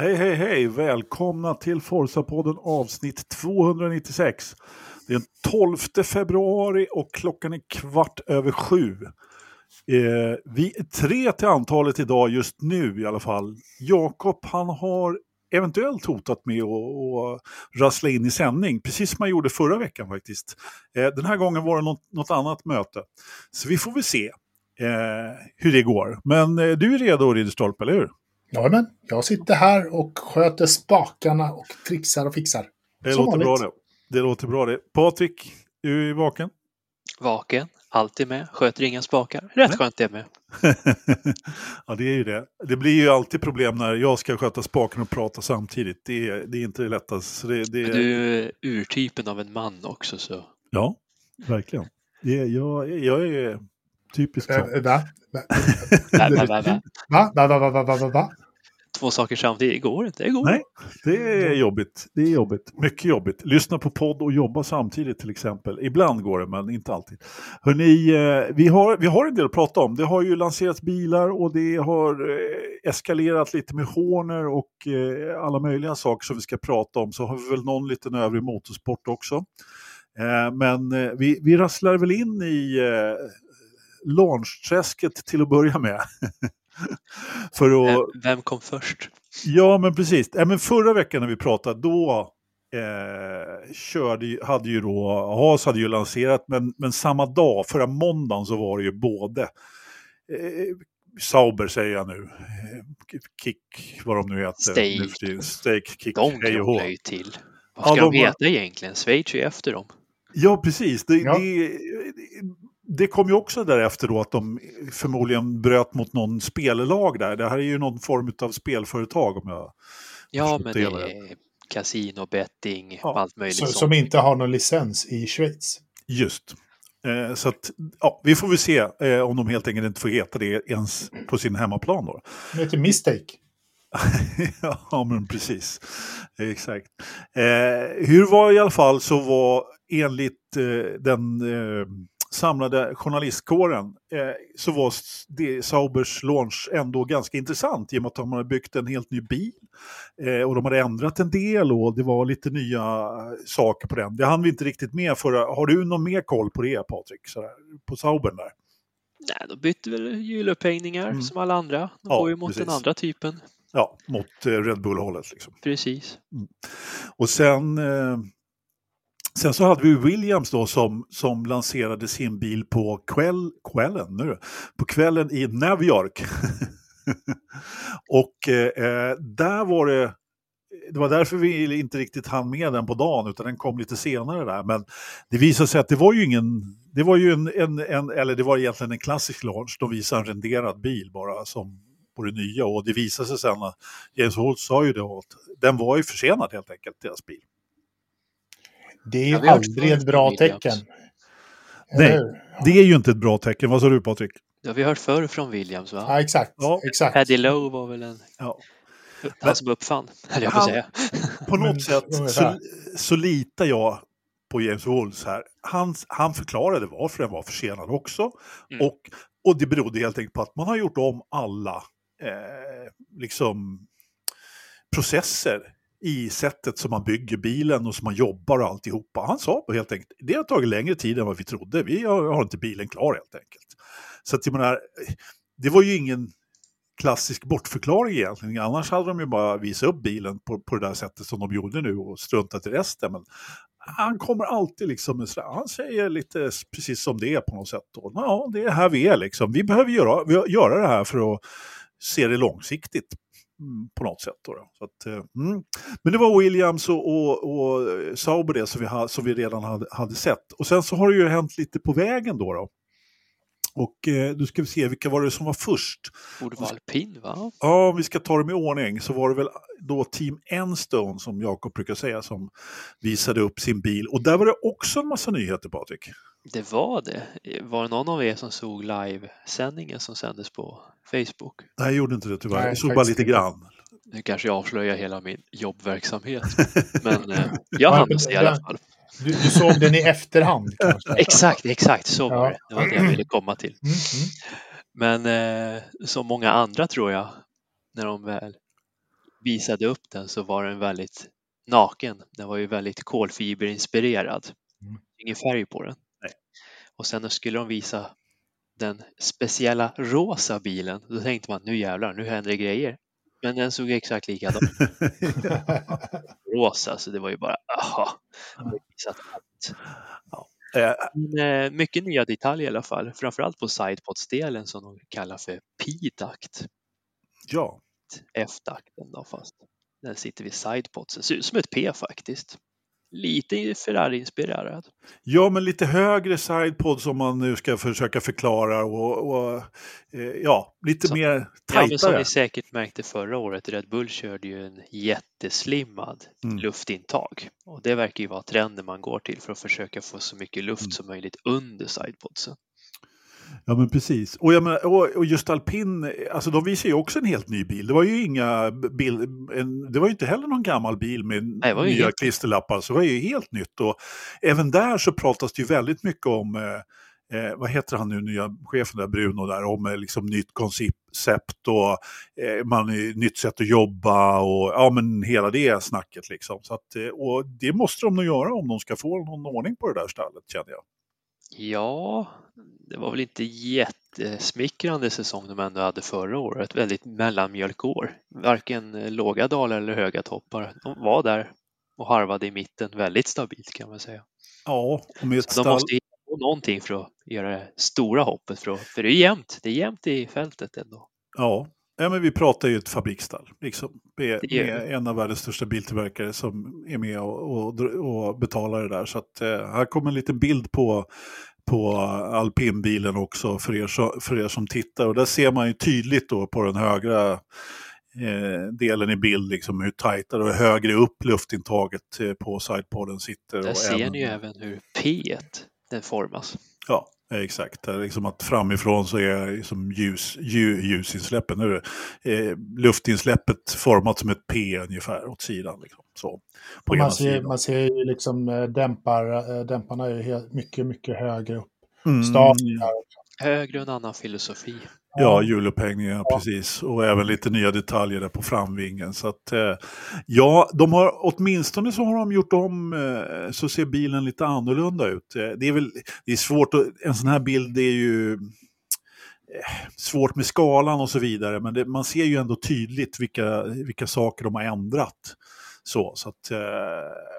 Hej, hej, hej! Välkomna till Forza-podden avsnitt 296. Det är den 12 februari och klockan är kvart över sju. Eh, vi är tre till antalet idag just nu i alla fall. Jakob, han har eventuellt hotat med att rassla in i sändning, precis som han gjorde förra veckan faktiskt. Eh, den här gången var det något, något annat möte. Så vi får väl se eh, hur det går. Men eh, du är redo, Ridderstolpe, eller hur? Ja, men jag sitter här och sköter spakarna och trixar och fixar. Det Som låter vanligt. bra det. Det låter bra det. Patrik, är du vaken? Vaken, alltid med, sköter inga spakar. Rätt Nej. skönt det med. ja, det är ju det. Det blir ju alltid problem när jag ska sköta spaken och prata samtidigt. Det är, det är inte det lättaste. Det, det är... Du är urtypen av en man också så. Ja, verkligen. Det, jag, jag är Typiskt sånt. Två saker samtidigt, går inte. Det går. Nej, det är jobbigt. Det är jobbigt. Mycket jobbigt. Lyssna på podd och jobba samtidigt till exempel. Ibland går det, men inte alltid. Hörrni, eh, vi har, vi har en del att prata om. Det har ju lanserats bilar och det har eh, eskalerat lite med Horner och eh, alla möjliga saker som vi ska prata om. Så har vi väl någon liten övrig motorsport också. Men vi, vi rasslar väl in i launchträsket till att börja med. För att... Vem kom först? Ja, men precis. Ja, men förra veckan när vi pratade, då eh, körde, hade ju då, Haas hade ju lanserat, men, men samma dag, förra måndagen, så var det ju både eh, Sauber säger jag nu, eh, Kick, vad de nu heter. Stake. Stake, Kick, De krånglar ju till. Vad ska ja, de, de veta egentligen? Schweiz är efter dem. Ja, precis. Det, ja. det, det kom ju också därefter då att de förmodligen bröt mot någon spellag där. Det här är ju någon form av spelföretag om jag Ja, men det är kasino, betting, ja. allt möjligt. Så, som inte har någon licens i Schweiz. Just. Eh, så att, ja, vi får väl se eh, om de helt enkelt inte får heta det ens på sin hemmaplan då. Det heter Mistake. ja, men precis. Exakt. Eh, hur var i alla fall så var enligt eh, den eh, samlade journalistkåren eh, så var det, Saubers launch ändå ganska intressant i och med att de hade byggt en helt ny bil. Eh, och de hade ändrat en del och det var lite nya saker på den. Det hann vi inte riktigt med förra. Har du någon mer koll på det Patrik? Sådär, på Saubern där? Nej, de bytte väl hjulupphängningar mm. som alla andra. De ja, går ju mot precis. den andra typen. Ja, mot eh, Red Bull-hållet. Liksom. Precis. Mm. Och sen eh, Sen så hade vi Williams då som, som lanserade sin bil på kväll, kvällen, nu, på kvällen i New York. och eh, där var det, det var därför vi inte riktigt hann med den på dagen utan den kom lite senare där. Men det visade sig att det var ju ingen, det var ju en, en, en eller det var egentligen en klassisk launch. De visade en renderad bil bara som på det nya och det visade sig sen att James Holt sa ju det, att den var ju försenad helt enkelt, deras bil. Det är ju ja, aldrig ett bra tecken. Nej, det är ju inte ett bra tecken. Vad sa du Patrik? Det har vi hört förr från Williams va? Ja, exakt. Ja. exakt. Paddy Lowe var väl en... Ja. Han som uppfann, höll jag på att säga. På något sätt så, så litar jag på James Wools här. Han, han förklarade varför den var försenad också. Mm. Och, och det berodde helt enkelt på att man har gjort om alla eh, liksom processer i sättet som man bygger bilen och som man jobbar och alltihopa. Han sa helt enkelt, det har tagit längre tid än vad vi trodde, vi har, inte bilen klar helt enkelt. Så att jag menar, det var ju ingen klassisk bortförklaring egentligen, annars hade de ju bara visat upp bilen på, på det där sättet som de gjorde nu och struntat i resten. Men han kommer alltid liksom, han säger lite precis som det är på något sätt. Då. Ja, det är här vi är liksom, vi behöver göra, göra det här för att se det långsiktigt Mm, på något sätt. Då, då. Så att, eh, mm. Men det var Williams och, och, och Sauber det som vi, ha, som vi redan hade, hade sett. Och sen så har det ju hänt lite på vägen då. då. Och eh, nu ska vi se, vilka var det som var först? Borde vara alpin va? Ja, om vi ska ta dem i ordning så var det väl då Team Enstone som Jakob brukar säga som visade upp sin bil. Och där var det också en massa nyheter Patrik. Det var det. Var det någon av er som såg livesändningen som sändes på Facebook? Nej, jag gjorde inte det tyvärr. Nej, jag såg bara lite grann. Nu kanske jag avslöjar hela min jobbverksamhet. Men eh, jag hann se i alla fall. Du, du, såg den i efterhand? Exakt, exakt så var det. Det var det jag ville komma till. Mm, mm. Men eh, som många andra tror jag, när de väl visade upp den så var den väldigt naken. Den var ju väldigt kolfiberinspirerad. Mm. Ingen färg på den. Nej. Och sen skulle de visa den speciella rosa bilen. Då tänkte man nu jävlar, nu händer det grejer. Men den såg exakt likadan rosa, så det var ju bara aha. allt. Eh, Men, eh, mycket nya detaljer i alla fall, framförallt på sidepods-delen som de kallar för P-duct. ja, F-takten då fast den sitter vid sidepodsen. Ser ut som ett P faktiskt. Lite Ferrari-inspirerad. ja, men lite högre sidepods om man nu ska försöka förklara och, och eh, ja, lite Så- mer Ja, men som tajtare. ni säkert märkte förra året, Red Bull körde ju en jätteslimmad Mm. luftintag. Och det verkar ju vara trenden man går till för att försöka få så mycket luft Mm. som möjligt under sidepodsen. Ja men precis. Och, jag menar, och, just alpin, alltså de visar ju också en helt ny bil. Det var ju inga bil, en, det var ju inte heller någon gammal bil med ju nya helt- klisterlappar. Så det var ju helt nytt. Och även där så pratas det ju väldigt mycket om, eh, eh, vad heter han nu, nya chefen där, Bruno där, om eh, liksom nytt koncept och eh, man, eh, nytt sätt att jobba och ja men hela det snacket liksom. Så att, och det måste de nog göra om de ska få någon ordning på det där stallet känner jag. Ja, det var väl inte jättesmickrande säsong de ändå hade förra året. Ett väldigt mellanmjölkår. Varken låga dalar eller höga toppar. De var där och harvade i mitten väldigt stabilt kan man säga. Ja, och med ett Så de stall... måste hitta någonting för att göra det stora hoppet. För, att, för det är jämnt. Det är jämnt i fältet ändå. Ja. Ja, men vi pratar ju ett fabriksstall. Liksom, med, med en av världens största biltillverkare som är med och, och, och betalar det där. Så att, eh, här kommer en liten bild på, på alpinbilen också för er, så, för er som tittar. Och där ser man ju tydligt då på den högra eh, delen i bild liksom hur tajtare och högre upp luftintaget eh, på sidepodden sitter. Där ser även- ni ju även hur P den formas. Ja, exakt. Liksom att framifrån så är liksom ljus, ljus, ljusinsläppen. Nu är det, eh, luftinsläppet format som ett P ungefär åt sidan. Liksom. Så, på man, ser, sidan. man ser ju liksom eh, dämpar, eh, dämparna är mycket, mycket högre upp. Mm. Högre och en annan filosofi. Ja, hjulupphängningar, precis. Och även lite nya detaljer där på framvingen. Så att, eh, ja, de har, åtminstone så har de gjort om, eh, så ser bilen lite annorlunda ut. Eh, det är väl, det är svårt att, en sån här bild det är ju eh, svårt med skalan och så vidare, men det, man ser ju ändå tydligt vilka, vilka saker de har ändrat. Så, så att, eh, Man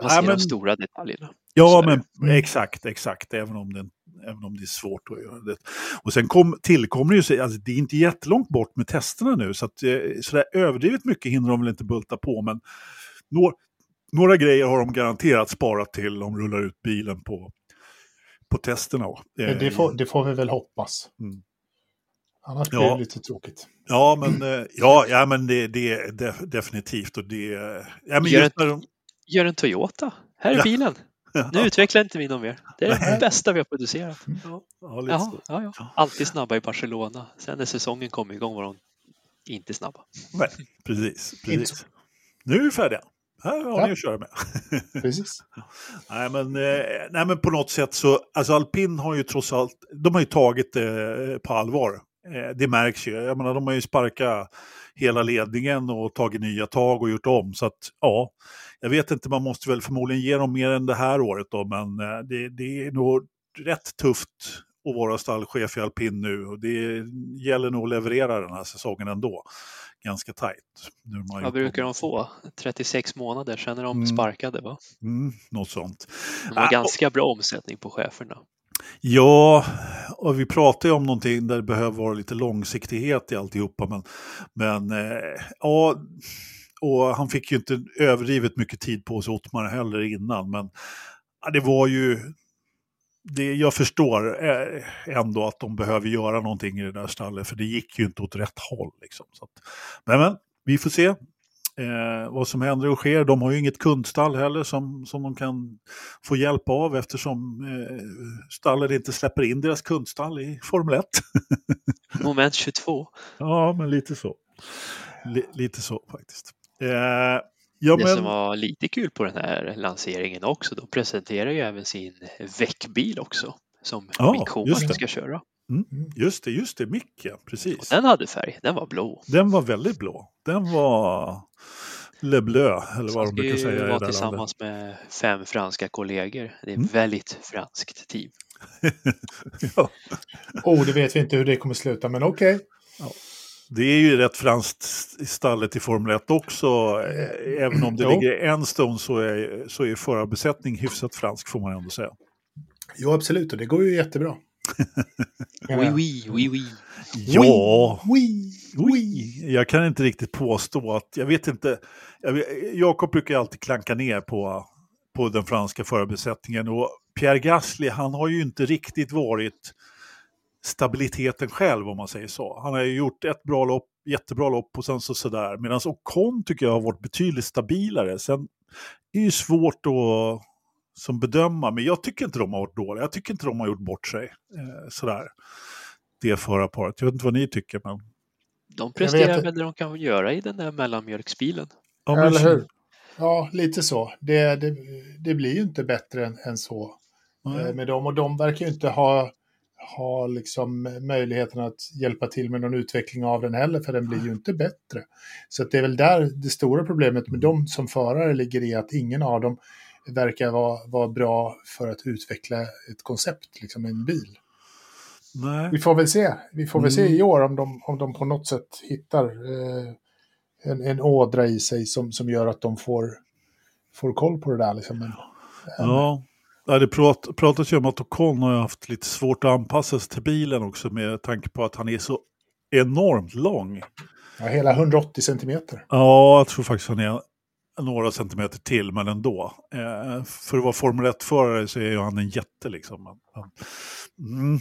nej, ser men- de stora detaljerna. Ja, men Mm. exakt, exakt, även om, det, även om det är svårt att göra det. Och sen kom, tillkommer det ju, sig- alltså det är inte jättelångt bort med testerna nu, så att eh, sådär överdrivet mycket hinner de väl inte bulta på, men några, några grejer har de garanterat sparat till om de rullar ut bilen på, på testerna. Eh, Det, får, det får vi väl hoppas. Mm. Annars Ja. blir det lite tråkigt. Ja, men, eh, ja, ja, men det, det är def, definitivt. Och det, ja, men Gör när de, Gör en Toyota. Här är Ja. bilen. Nu utvecklar inte vi någon mer. Det är det bästa vi har producerat. ja, ja, ja, ja. Alltid snabba i Barcelona. Sen när säsongen kom igång var de inte snabba. Nej, precis. Inte precis. Nu är vi färdiga. Här har Ja. ni att köra med. Precis. Nej men, eh, nej men på något sätt så, alltså alpin har ju trots allt, de har ju tagit det eh, på allvar. Eh, det märks ju, jag menar de har ju sparkat hela ledningen och tagit nya tag och gjort om. Så att ja, jag vet inte, man måste väl förmodligen ge dem mer än det här året då, men eh, det, det är nog rätt tufft att vara stallchef i alpin nu och det gäller nog att leverera den här säsongen ändå. Ganska tajt. Nu Vad brukar de få? 36 månader, sen är de Mm. sparkade va? Mm, något sånt. De har Ah, ganska bra omsättning på cheferna. Ja, och vi pratar ju om någonting där det behöver vara lite långsiktighet i alltihopa. Men, men eh, ja, och han fick ju inte överdrivet mycket tid på sig, Ottmar, heller innan. Men ja, det var ju... Det, jag förstår eh, ändå att de behöver göra någonting i det där stallet, för det gick ju inte åt rätt håll. Liksom. Så att, men, men, vi får se eh, vad som händer och sker. De har ju inget kundstall heller som, som de kan få hjälp av eftersom eh, stallet inte släpper in deras kundstall i Formel 1. Moment 22. ja, men lite så. Li, lite så faktiskt. Eh, ja, Det men, som var lite kul på den här lanseringen också, de presenterar ju även sin väckbil också. Som Ja, Mick just Schumacher det. ska köra. just det, just det, Mick ja, Och precis. den hade färg, den var blå. Den var väldigt blå. Den var... Le Bleu, eller vad de brukar säga i vara det tillsammans med fem franska kollegor. Det är Mm. ett väldigt franskt team. ja. Oh, det vet vi inte hur det kommer sluta, men okej. Det är ju rätt franskt i stallet i Formel 1 också. Även om det ligger en stone så är, så är förarbesättning hyfsat fransk får man ändå säga. Jo, absolut, och det går ju jättebra. Oui, oui, oui, oui. Ja, Oui, oui. oui. jag kan inte riktigt påstå att, jag vet inte, Jakob brukar alltid klanka ner på, på den franska förarbesättningen och Pierre Gasly, han har ju inte riktigt varit stabiliteten själv om man säger så. Han har ju gjort ett bra lopp, jättebra lopp och sen så sådär. Medan Ocon tycker jag har varit betydligt stabilare. Sen är det ju svårt att som bedöma, men jag tycker inte de har varit dåliga. Jag tycker inte de har gjort bort sig. Eh, sådär. Det förarparet. Jag vet inte vad ni tycker, men... De vet presterar inte. väl det de kan göra i den där mellanmjölksbilen. Ja, men- Eller hur? Ja, lite så. Det, det, det blir ju inte bättre än, än så eh, med dem. Och de verkar ju inte ha, ha liksom möjligheten att hjälpa till med någon utveckling av den heller, för den blir ju inte bättre. Så det är väl där det stora problemet med dem som förare ligger i att ingen av dem verkar vara, vara bra för att utveckla ett koncept, liksom en bil. Nej. Vi får väl se. Vi får väl se Mm. i år om de, om de på något sätt hittar eh, en, en ådra i sig som, som gör att de får, får koll på det där. Liksom. Men, Ja, Ja, det prat, pratas ju om att Ocon har haft lite svårt att anpassa sig till bilen också med tanke på att han är så enormt lång. ja, hela 180 centimeter. Ja, jag tror faktiskt han är några centimeter till, men ändå. Eh, för att vara Formel 1-förare så är ju han en jätte liksom. Men- men- Mm.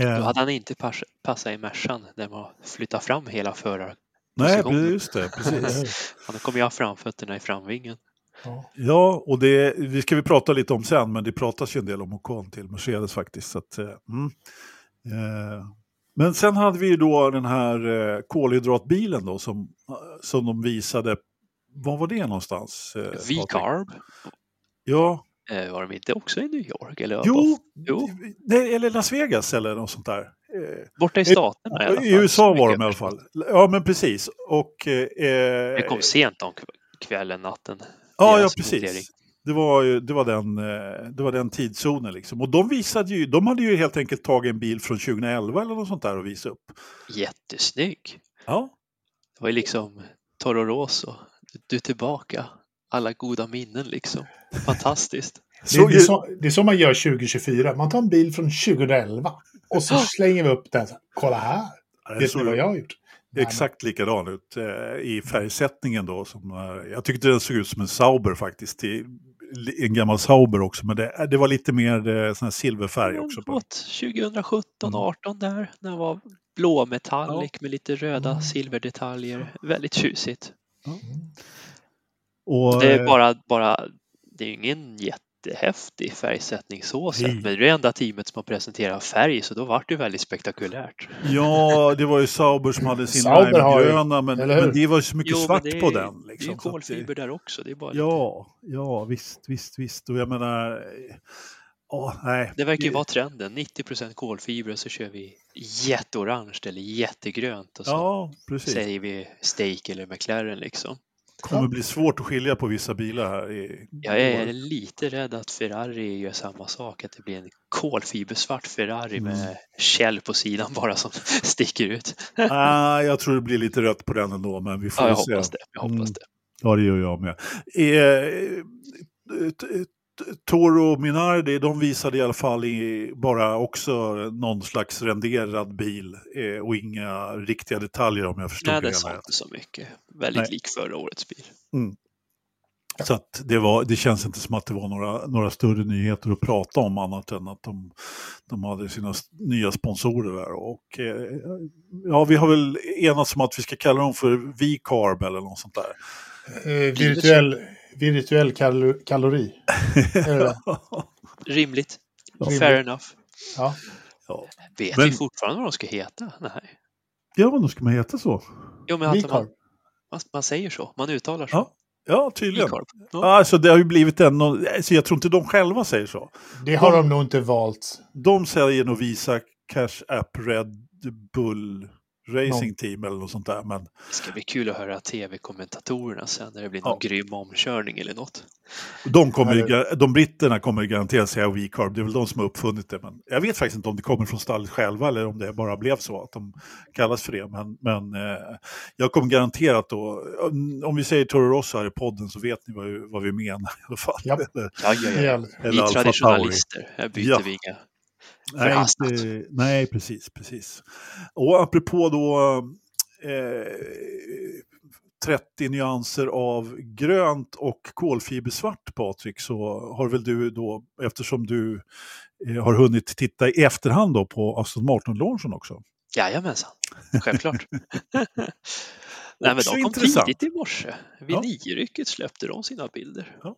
Då Eh, hade han inte pass, passat i Mercan där man flyttar fram hela föraren. nej, just det, precis. Han kommer ju ha framfötterna i framvingen. Ja. Ja, och det vi ska vi prata lite om sen, men det pratas ju en del om Ocon till Mercedes faktiskt. Så att, eh, mm. eh, men sen hade vi ju då den här eh, kolhydratbilen då som, som de visade. Var var det någonstans? Eh? V-carb. Ja, Eh, var de inte också i New York? Eller jo, Jo. Nej, eller Las Vegas eller något sånt där. Borta i staterna i alla fall. I USA var de i alla fall. Ja, men precis. Och, eh, Det kom sent om kvällen, natten. Ja, ja precis. Det var, ju, det, var den, eh, det var den tidszonen liksom. Och de visade ju, de hade ju helt enkelt tagit en bil från 2011 eller något sånt där och visat upp. Jättesnygg. Ja, Det var ju liksom Toro Rosso. Du är tillbaka. Alla goda minnen liksom. Fantastiskt. Det, så, det, är så, det är så man gör 2024. Man tar en bil från 2011 och så slänger vi upp den. Så, Kolla här! det ni såg vad jag har gjort? Exakt likadan ut eh, i färgsättningen då. Som, eh, jag tyckte den såg ut som en Sauber faktiskt. I, en gammal Sauber också, men det, det var lite mer eh, sån här silverfärg också. På. Åt 2017, Mm. 18 där. När det var blå metallic med lite röda Mm. silverdetaljer. Väldigt tjusigt. Och, Det är eh, bara, bara det är ju ingen jättehäftig färgsättning så sett. Men det är det enda teamet som har presenterat färg så då vart det väldigt spektakulärt. Ja, det var ju Sauber som hade sin limegröna, men, men det var ju så mycket Jo, svart det är, på den. Det är Liksom, ju att kolfiber där också. Det, är bara lite, Ja, ja, visst, visst, visst. Och jag menar, ja, nej. det verkar ju vara trenden. 90 kolfiber så kör vi jätteorange eller jättegrönt och så Ja, säger vi Stake eller McLaren liksom. Kommer bli svårt att skilja på vissa bilar här. I, Jag är lite rädd att Ferrari gör samma sak, att det blir en kolfibersvart Ferrari Mm. med Shell på sidan bara som sticker ut. Ah, jag tror det blir lite rött på den ändå, men vi får Ja, jag se. hoppas det. Jag hoppas Mm. det. Ja, det gör jag med. Eh, Toro Minardi, de visade i alla fall i, bara också någon slags renderad bil eh, och inga riktiga detaljer om jag förstod Nej, det det hela sa rätt. inte så mycket. Väldigt Nej. lik förra årets bil. Så att det, var, det känns inte som att det var några, några större nyheter att prata om annat än att de, de hade sina nya sponsorer där. Och, eh, ja, vi har väl enats om att vi ska kalla dem för V-carb eller något sånt där. Eh, virtuell virtuell kalo kalori. Det? Rimligt. Rimligt. Fair enough. Ja. ja. Vet Men- vi fortfarande vad de ska heta? Nej. ja, men då ska man heta så. Jo, men att man, man, man säger så. Man uttalar så. Ja, ja tydligen. Ja. Alltså det har ju blivit en, alltså jag tror inte de själva säger så. Det har de nog inte valt. De säger nog Visa Cash App Red Bull racing team eller något sånt där. Men... Det ska bli kul att höra tv-kommentatorerna sen när det blir någon ja. grym omkörning eller något. De, kommer, de britterna kommer garanterat säga WeCarb, det är väl de som har uppfunnit det. Men jag vet faktiskt inte om det kommer från stallet själva eller om det bara blev så att de kallas för det. Men, men eh, jag kommer garanterat då, om vi säger Toro Rosso här i podden så vet ni vad, vad vi menar i alla fall. Ja, eller, ja, ja, ja. Eller vi traditionalister, här byter ja. vi inga Nej, inte, nej, precis, precis. Och apropå då eh, 30 nyanser av grönt och kolfibersvart, Patrik, så har väl du då, eftersom du eh, har hunnit titta i efterhand då på Aston Martin-launchen också? Jajamensan, självklart. Nej, men de kom intressant. tidigt i morse. Vid ja. niorycket släppte de sina bilder. Ja.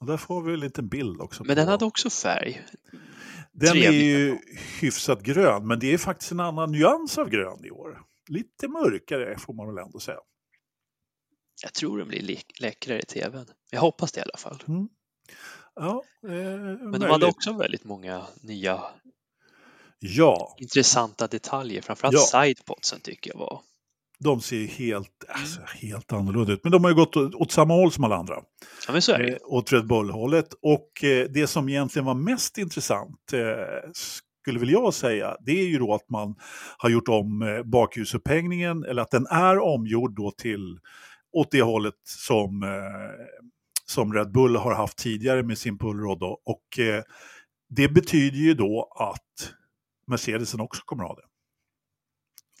Och där får vi en liten bild också. Men den hade också färg. Den är ju hyfsat grön, men det är faktiskt en annan nyans av grön i år. Lite mörkare får man väl ändå säga. Jag tror den blir läckrare i tvn. Jag hoppas det i alla fall. Mm. Ja, eh, Men de hade också väldigt många nya ja. intressanta detaljer. Framförallt ja. sidepodsen tycker jag var de ser helt, alltså, helt annorlunda ut. Men de har ju gått åt samma håll som alla andra. Ja, men så är det. Eh, åt Red Bull-hållet. Och eh, det som egentligen var mest intressant, eh, skulle väl jag säga, det är ju då att man har gjort om eh, bakhjulsupphängningen, eller att den är omgjord då till åt det hållet som, eh, som Red Bull har haft tidigare med sin pullrod. Och eh, det betyder ju då att Mercedesen också kommer att ha det.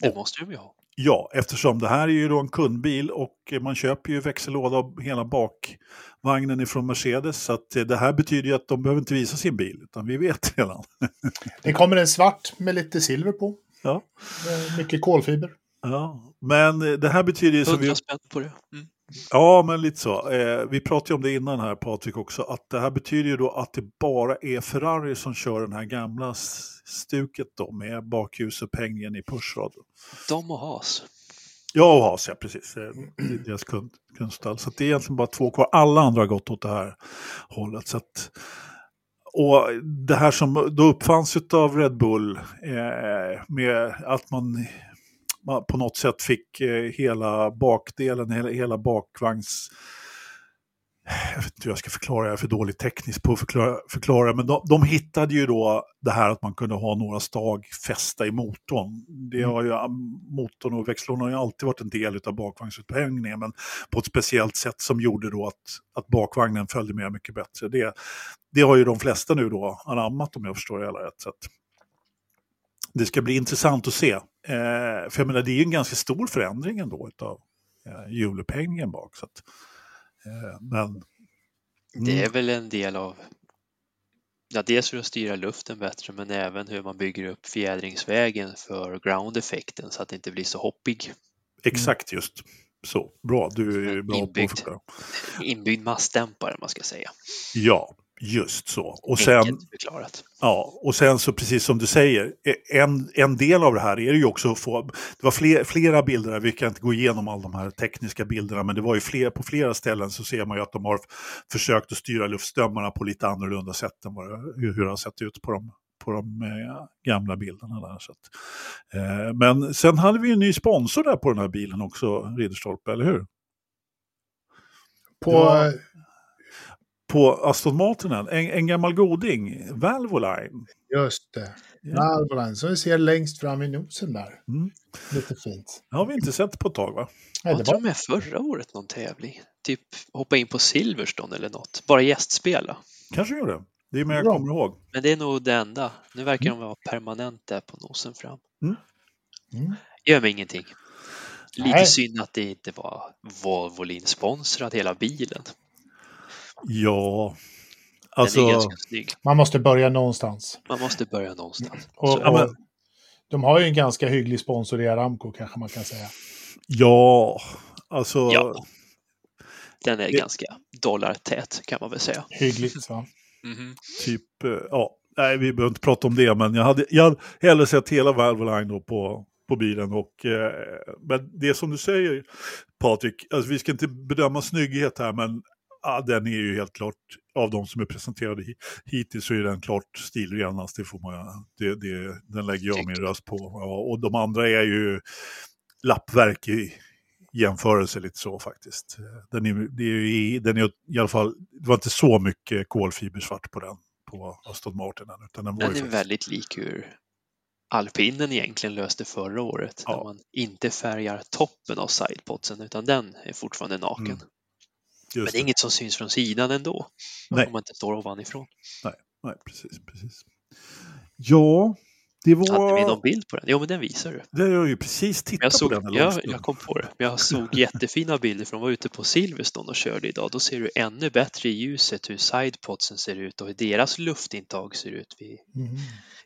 Det måste de ju ha. Ja, eftersom det här är ju då en kundbil och man köper ju växellåda och hela bakvagnen ifrån Mercedes. Så att det här betyder ju att de behöver inte visa sin bil, utan vi vet redan. det kommer en svart med lite silver på. Ja. Mycket kolfiber. Ja, men det här betyder ju... Vi... spänn på det. Mm. Ja, men lite så. Eh, vi pratade ju om det innan här Patrik också, att det här betyder ju då att det bara är Ferrari som kör den här gamla stuket då med bakhjulsupphängningen i pushrad. De och Haas. Ja, och Haas, ja precis. Det är deras kund, kundstall. Så det är egentligen bara två kvar. Alla andra har gått åt det här hållet. Så att, och det här som då uppfanns av Red Bull eh, med att man man på något sätt fick eh, hela bakdelen, hela, hela bakvagns... Jag vet inte hur jag ska förklara, jag är för dåligt tekniskt på att förklara, förklara men de, de, hittade ju då det här att man kunde ha några stag fästa i motorn. Det mm. har ju, motorn och växellådan har ju alltid varit en del av bakvagnsupphängningen, men på ett speciellt sätt som gjorde då att, att bakvagnen följde med mycket bättre. Det, det har ju de flesta nu då anammat om jag förstår det hela rätt. Så det ska bli intressant att se. Eh, för jag menar, det är ju en ganska stor förändring ändå av eh, hjulupphängningen bak. Så att, men, mm. Det är väl en del av Ja, dels för att styra luften bättre men även hur man bygger upp fjädringsvägen för ground-effekten så att det inte blir så hoppig. Exakt just så. Bra, du är bra inbyggd, på att förklara. Inbyggd massdämpare man ska säga. Ja, Just så. Och sen, ja, och sen så precis som du säger, en, en del av det här är ju också att få, det var fler, flera bilder, vi kan inte gå igenom alla de här tekniska bilderna, men det var ju fler, på flera ställen så ser man ju att de har försökt att styra luftströmmarna på lite annorlunda sätt än vad, hur, hur det har sett ut på de, på de eh, gamla bilderna. Där, så att, eh, men sen hade vi en ny sponsor där på den här bilen också, Ridderstolpe, eller hur? På... Ja på Aston Martinen, en, en gammal goding, Valvoline. Just det, ja. Valvoline, som vi ser längst fram i nosen där. Mm. Lite fint. Det har vi inte sett på ett tag va? Nej, det var med förra året någon tävling. Typ hoppa in på Silverstone eller något. Bara gästspela. Kanske gjorde. Det är mer jag Bra. kommer ihåg. Men det är nog det enda. Nu verkar mm. de vara permanent där på nosen fram. Mm. Mm. Gör mig ingenting. Lite Nej. synd att det inte var Volvolin sponsrad hela bilen. Ja, alltså... Man måste börja någonstans. Man måste börja någonstans. Och, och, de har ju en ganska hygglig sponsor i Aramco kanske man kan säga. Ja, alltså... Ja. Den är det... ganska dollartät kan man väl säga. Hyggligt, va? Mm -hmm. Typ, eh, ja, nej vi behöver inte prata om det, men jag hade, jag hade hellre sett hela Valvoline då på, på bilen. Och, eh, men det som du säger, Patrik, alltså vi ska inte bedöma snygghet här, men ja, den är ju helt klart, av de som är presenterade hittills så är den klart stilrenast, det får man, det, det, den lägger jag min röst på. Ja, och de andra är ju, lappverk i jämförelse lite så faktiskt. Den är, det är den är i alla fall, det var inte så mycket kolfibersvart på den, på Aston Martin. Utan den, var den är faktiskt... väldigt lik hur alpinen egentligen löste förra året. Ja. När man inte färgar toppen av sidepodsen utan den är fortfarande naken. Mm. Men det är inget som syns från sidan ändå. Nej. Om man inte står ovanifrån. Nej, nej precis, precis. Ja, det var... Hade vi någon bild på den? Jo, men den visar du. Det har jag ju precis tittat såg, på den. Jag, jag kom på det. Jag såg jättefina bilder från var ute på Silverstone och körde idag. Då ser du ännu bättre i ljuset hur sidepodsen ser ut och hur deras luftintag ser ut vid mm.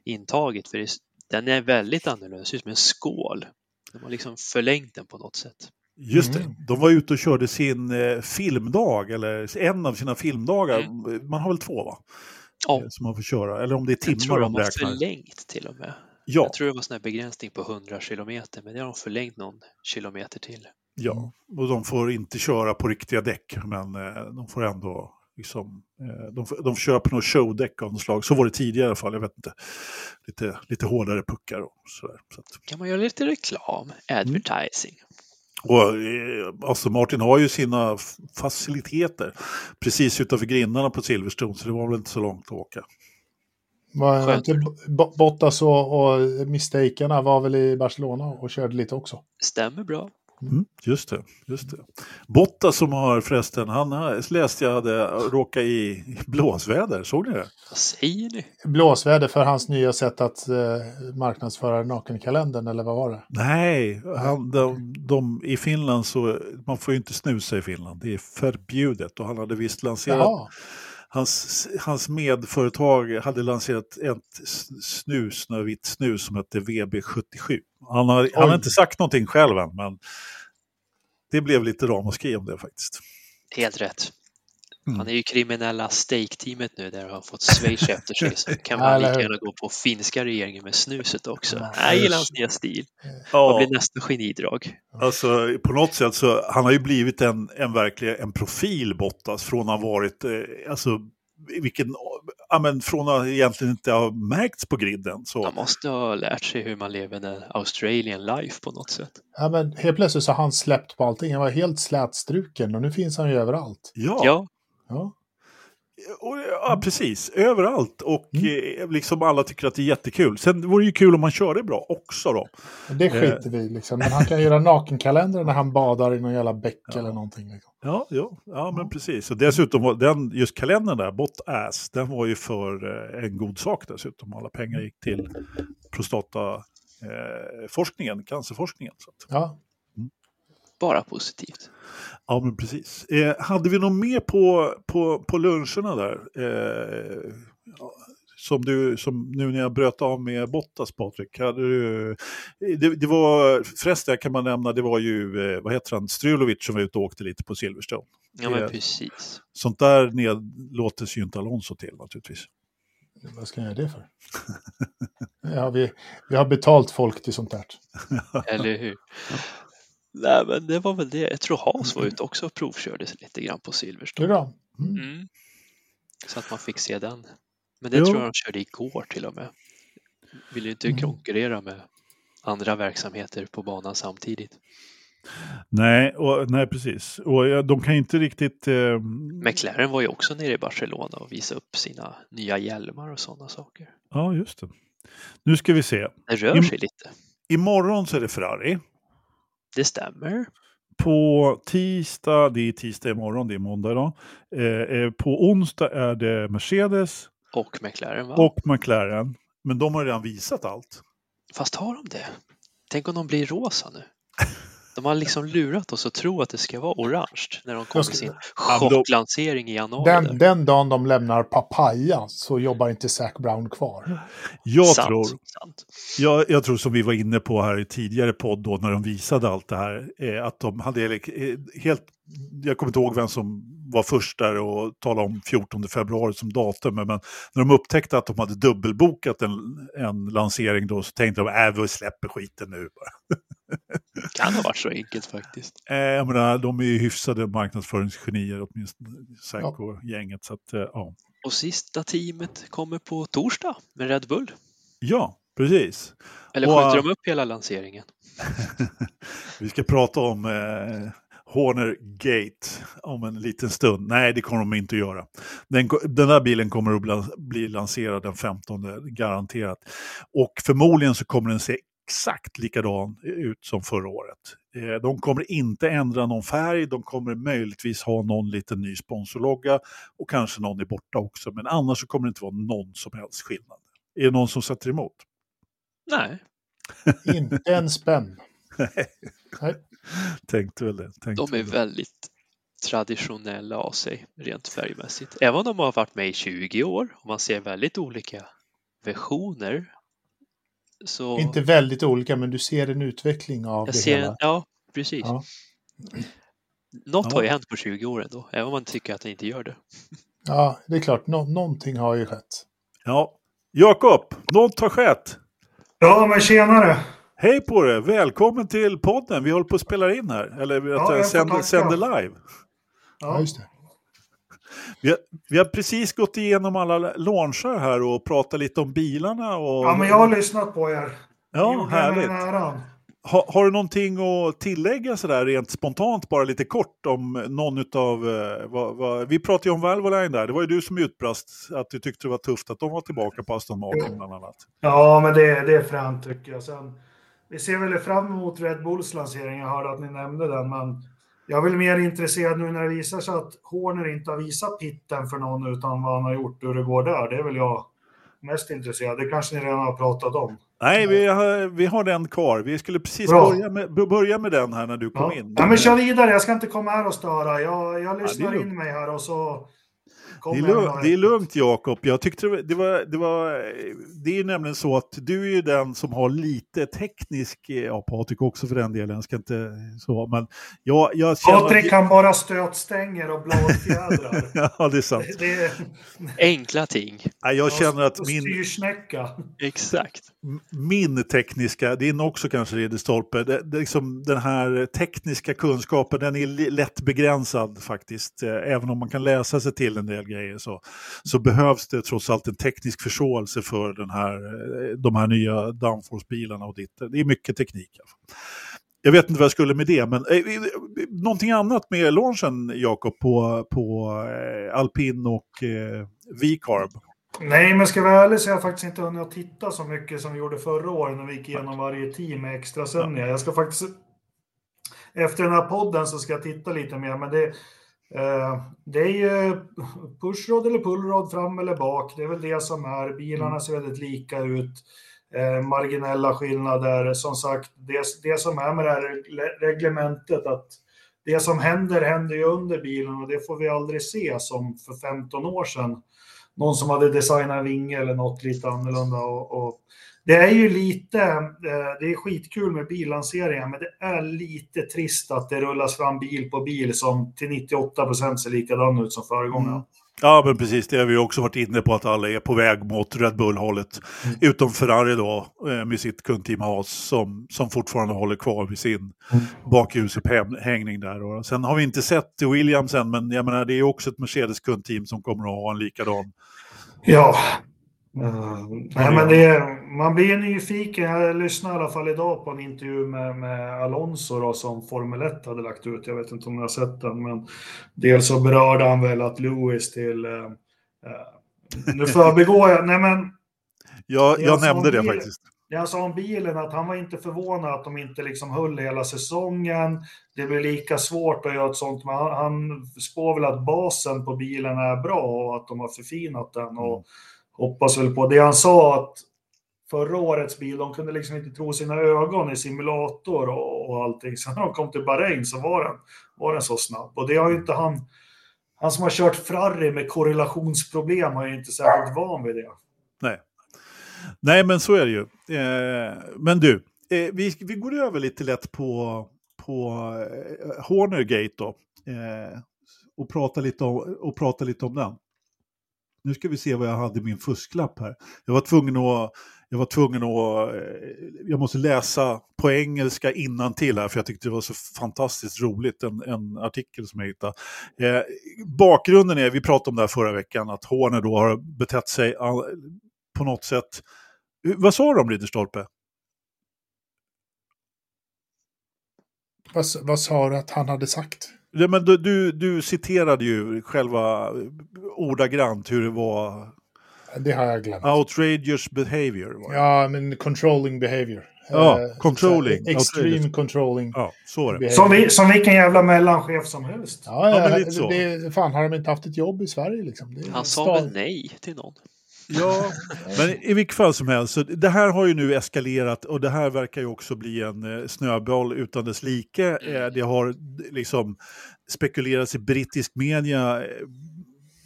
intaget. För det, den är väldigt annorlunda, det ser ut som en skål. De har liksom förlängt den på något sätt. Just det, mm. de var ute och körde sin eh, filmdag, eller en av sina filmdagar. Mm. Man har väl två va? Ja. Eh, som man får köra, eller om det är timmar Jag tror de har förlängt till och med. Ja. Jag tror det var sån här begränsning på 100 kilometer, men det har de förlängt någon kilometer till. Ja, och de får inte köra på riktiga däck, men eh, de får ändå liksom, de, får, de köper något showdäck av något slag. Så var det tidigare i alla fall, jag vet inte. Lite, lite hårdare puckar och sådär. Så att... Kan man göra lite reklam, advertising? Mm. Och eh, Aston Martin har ju sina faciliteter precis utanför grindarna på Silverstone, så det var väl inte så långt att åka. Var inte Bottas och, och mistakerna var väl i Barcelona och körde lite också? Stämmer bra. Mm, just det, just det. Botta som har förresten, han läste jag hade råkat i blåsväder, såg ni det? Vad säger ni? Blåsväder för hans nya sätt att eh, marknadsföra nakenkalendern, eller vad var det? Nej, han, de, de, i Finland så, man får ju inte snusa i Finland, det är förbjudet och han hade visst lanserat Jaha. Hans, hans medföretag hade lanserat ett snus, Snövit snus som hette VB77. Han har, han har inte sagt någonting själv än, men det blev lite ramaskri om det faktiskt. Helt rätt. Mm. Han är ju kriminella Stake-teamet nu där han fått Schweiz efter sig. Så kan man lika gärna gå på finska regeringen med snuset också. Ja, jag gillar hans nya stil. Ja. Vad blir nästa genidrag? Alltså på något sätt så han har ju blivit en, en verklig en profil Bottas från att ha varit, eh, alltså vilken, ja, men från att egentligen inte ha märkts på griden. Så. Han måste ha lärt sig hur man lever en Australian life på något sätt. Ja, men helt plötsligt så har han släppt på allting. Han var helt slätstruken och nu finns han ju överallt. Ja. ja. ja. Och, ja, precis. Överallt. Och mm. Eh, liksom alla tycker att det är jättekul. Sen vore det ju kul om man körde bra också då. Det skiter eh. vi liksom. Men han kan göra nakenkalender när han badar i någon jävla bäck ja. eller någonting. Liksom. Ja, ja, ja, men precis. Och dessutom var den, just kalendern där, Bot Ass, den var ju för eh, en god sak dessutom. Alla pengar gick till prostataforskningen, eh, cancerforskningen. Så att. Ja. Bara positivt. Ja, men precis. Eh, hade vi något mer på, på, på luncherna där? Eh, som, du, som nu när jag bröt av med Bottas, Patrik. Hade det, det var, förresten kan man nämna, det var ju, eh, vad heter han, Strulovic som var ute och åkte lite på Silverstone. Ja, men precis. Sånt där nedlåter ju inte Alonso till naturligtvis. Vad ska jag göra det för? ja, vi, vi har betalt folk till sånt där. Eller hur? Nej, men det var väl det. Jag tror Haas var ute också och provkörde lite grann på Silverstone. Mm. Mm. Så att man fick se den. Men det jo. tror jag de körde igår till och med. Vill ju inte mm. konkurrera med andra verksamheter på banan samtidigt. Nej, och, nej precis. Och de kan inte riktigt... Eh... McLaren var ju också nere i Barcelona och visade upp sina nya hjälmar och sådana saker. Ja, just det. Nu ska vi se. Det rör I, sig lite. Imorgon så är det Ferrari. Det stämmer. På tisdag, det är tisdag imorgon, det är måndag idag. Eh, eh, på onsdag är det Mercedes. Och McLaren va? Och McLaren. Men de har redan visat allt. Fast har de det? Tänk om de blir rosa nu? De har liksom lurat oss att tro att det ska vara orange när de kommer med sin chocklansering i januari. Den, den dagen de lämnar papaya så jobbar inte Zac Brown kvar. Jag sant, tror, sant. Jag, jag, tror som vi var inne på här i tidigare podd då när de visade allt det här, eh, att de hade eh, helt, jag kommer inte ihåg vem som var först där och talade om 14 februari som datum. Men, när de upptäckte att de hade dubbelbokat en, en lansering då så tänkte de att äh, vi släpper skiten nu. Det kan ha varit så enkelt faktiskt. Eh, jag menar, de är ju hyfsade marknadsföringsgenier åtminstone, Psycho-gänget. Så att, eh, ja. Och sista teamet kommer på torsdag med Red Bull. Ja, Precis. Eller skjuter de upp hela lanseringen? vi ska prata om eh, Horner Gate om en liten stund. Nej, det kommer de inte att göra. Den, den där bilen kommer att bli lanserad den 15, garanterat. Och förmodligen så kommer den se exakt likadan ut som förra året. Eh, de kommer inte ändra någon färg, de kommer möjligtvis ha någon liten ny sponsorlogga och kanske någon är borta också. Men annars så kommer det inte vara någon som helst skillnad. Är det någon som sätter emot? Nej. inte en spänn. Nej. Tänkte väl det. Tänkte de är väldigt traditionella av sig rent färgmässigt. Även om de har varit med i 20 år och man ser väldigt olika versioner. Så... Inte väldigt olika, men du ser en utveckling av Jag det ser, hela. Ja, precis. Ja. Något Ja. har ju hänt på 20 år ändå, även om man tycker att det inte gör det. Ja, det är klart. Nå någonting har ju skett. Ja. Jakob, något har skett. Ja, men tjenare! Hej på dig! Välkommen till podden. Vi håller på att spela in här. Eller vi Ja, jag får sänder, sänder live. Ja, just det. Vi har, vi har precis gått igenom alla launcher här och pratat lite om bilarna. Och, ja men jag har lyssnat på er. Ja, härligt. Ha, har du någonting att tillägga sådär rent spontant, bara lite kort om någon utav... Eh, vad, vad, vi pratade ju om Valvoline där, det var ju du som utbrast att du tyckte det var tufft att de var tillbaka på Aston Martin bland annat. Ja, men det, det är fränt tycker jag. Sen, vi ser väl fram emot Red Bulls lansering. Jag hörde att ni nämnde den, men jag är väl mer intresserad nu när det visar sig att Horner inte har visat pitten för någon utan vad han har gjort hur det går där. Det är väl jag mest intresserad. Det kanske ni redan har pratat om. Nej, vi har, vi har den kvar. Vi skulle precis Bra. börja med, börja med den här när du kom Ja. in. ja, men kör vidare. Jag ska inte komma här och störa. Jag, jag lyssnar lugnt. in mig här och så Det är, kommer jag med lugnt, det är lugnt Jakob. Jag tyckte det var, det var, det. Det är ju nämligen så att du är ju den som har lite teknisk... Ja, Patrik också för den delen. Jag ska inte så, men jag, jag känner... Patrik kan bara stötstänger och bladfjädrar. ja, det är sant. det, det är Enkla ting. Jag känner att min, Styrsnäcka. Exakt min tekniska, din också kanske Ridderstolpe, det, det liksom den här tekniska kunskapen den är lätt begränsad faktiskt. Eh, även om man kan läsa sig till en del grejer så, så behövs det trots allt en teknisk förståelse för den här, eh, de här nya downforce-bilarna och ditt. Det är mycket teknik. Jag vet inte vad jag skulle med det, men eh, någonting annat med launchen, Jakob, på, på eh, Alpin och eh, V-Carb? Nej, men ska jag vara ärlig så har jag faktiskt inte hunnit titta så mycket som vi gjorde förra året när vi gick igenom varje team med extra sändningar. Jag ska faktiskt... Efter den här podden så ska jag titta lite mer, men det... Eh, det är ju pushrod eller pullrod fram eller bak. Det är väl det som är. Bilarna ser väldigt lika ut. Eh, marginella skillnader. Som sagt, det, det som är med det här regle- reglementet att det som händer händer ju under bilen och det får vi aldrig se som för 15 år sedan någon som hade designat en vinge eller något lite annorlunda. Och, och det är ju lite, eh, det är skitkul med billanseringar, men det är lite trist att det rullas fram bil på bil som till 98 procent ser likadan ut som föregångaren. Mm. Ja, men precis. Det har vi också varit inne på att alla är på väg mot Red Bull-hållet. Mm. Utom Ferrari då, eh, med sitt kundteam Haas som, som fortfarande håller kvar vid sin Mm. bakhjulsupphängning där. Och sen har vi inte sett Williams än, men jag menar, det är också ett Mercedes kundteam som kommer att ha en likadan. Ja. Uh, nej, men det, man blir nyfiken. Jag lyssnade i alla fall idag på en intervju med, med Alonso då, som Formel 1 hade lagt ut. Jag vet inte om ni har sett den, men dels så berörde han väl att Lewis till... eh, nu förbigår jag. Nej, men Jag, jag nämnde det bil- faktiskt. det han sa om bilen, att han var inte förvånad att de inte liksom höll hela säsongen. Det blir lika svårt att göra ett sånt, men han, han spår väl att basen på bilen är bra och att de har förfinat den. Och hoppas väl på det han sa att förra årets bil, de kunde liksom inte tro sina ögon i simulator och, och allting. Sen när de kom till Bahrain så var den, var den så snabb. Och det har ju inte han, han som har kört Ferrari med korrelationsproblem har ju inte särskilt van vid det. Nej. Nej, men så är det ju. Eh, men du, eh, vi, vi går över lite lätt på, på eh, Hornergate då. Eh, och, prata lite om, och prata lite om den. Nu ska vi se vad jag hade i min fusklapp här. Jag var tvungen att, jag var tvungen att, eh, jag måste läsa på engelska innan till här för jag tyckte det var så fantastiskt roligt, en, en artikel som jag hittade. Eh, bakgrunden är, vi pratade om det här förra veckan, att Horner då har betett sig eh, på något sätt Vad sa du om Ridderstolpe? Vad, vad sa du att han hade sagt? Ja, men du, du, du citerade ju själva ordagrant hur det var. Det har jag glömt. Outrageous behavior. Var det. Ja, men controlling behavior. Ja, Eh, controlling. så- Extreme Outrageous. controlling. Ja, så var det. Som, vi, som vilken jävla mellanchef som helst. Ja, Ja, ja, men lite så. det, fan har de inte haft ett jobb i Sverige liksom? Det är Han sa väl nej till någon? Ja, men i vilket fall som helst, så det här har ju nu eskalerat och det här verkar ju också bli en eh, snöboll utan dess like. Eh, Det har eh, liksom spekulerats i brittisk media eh,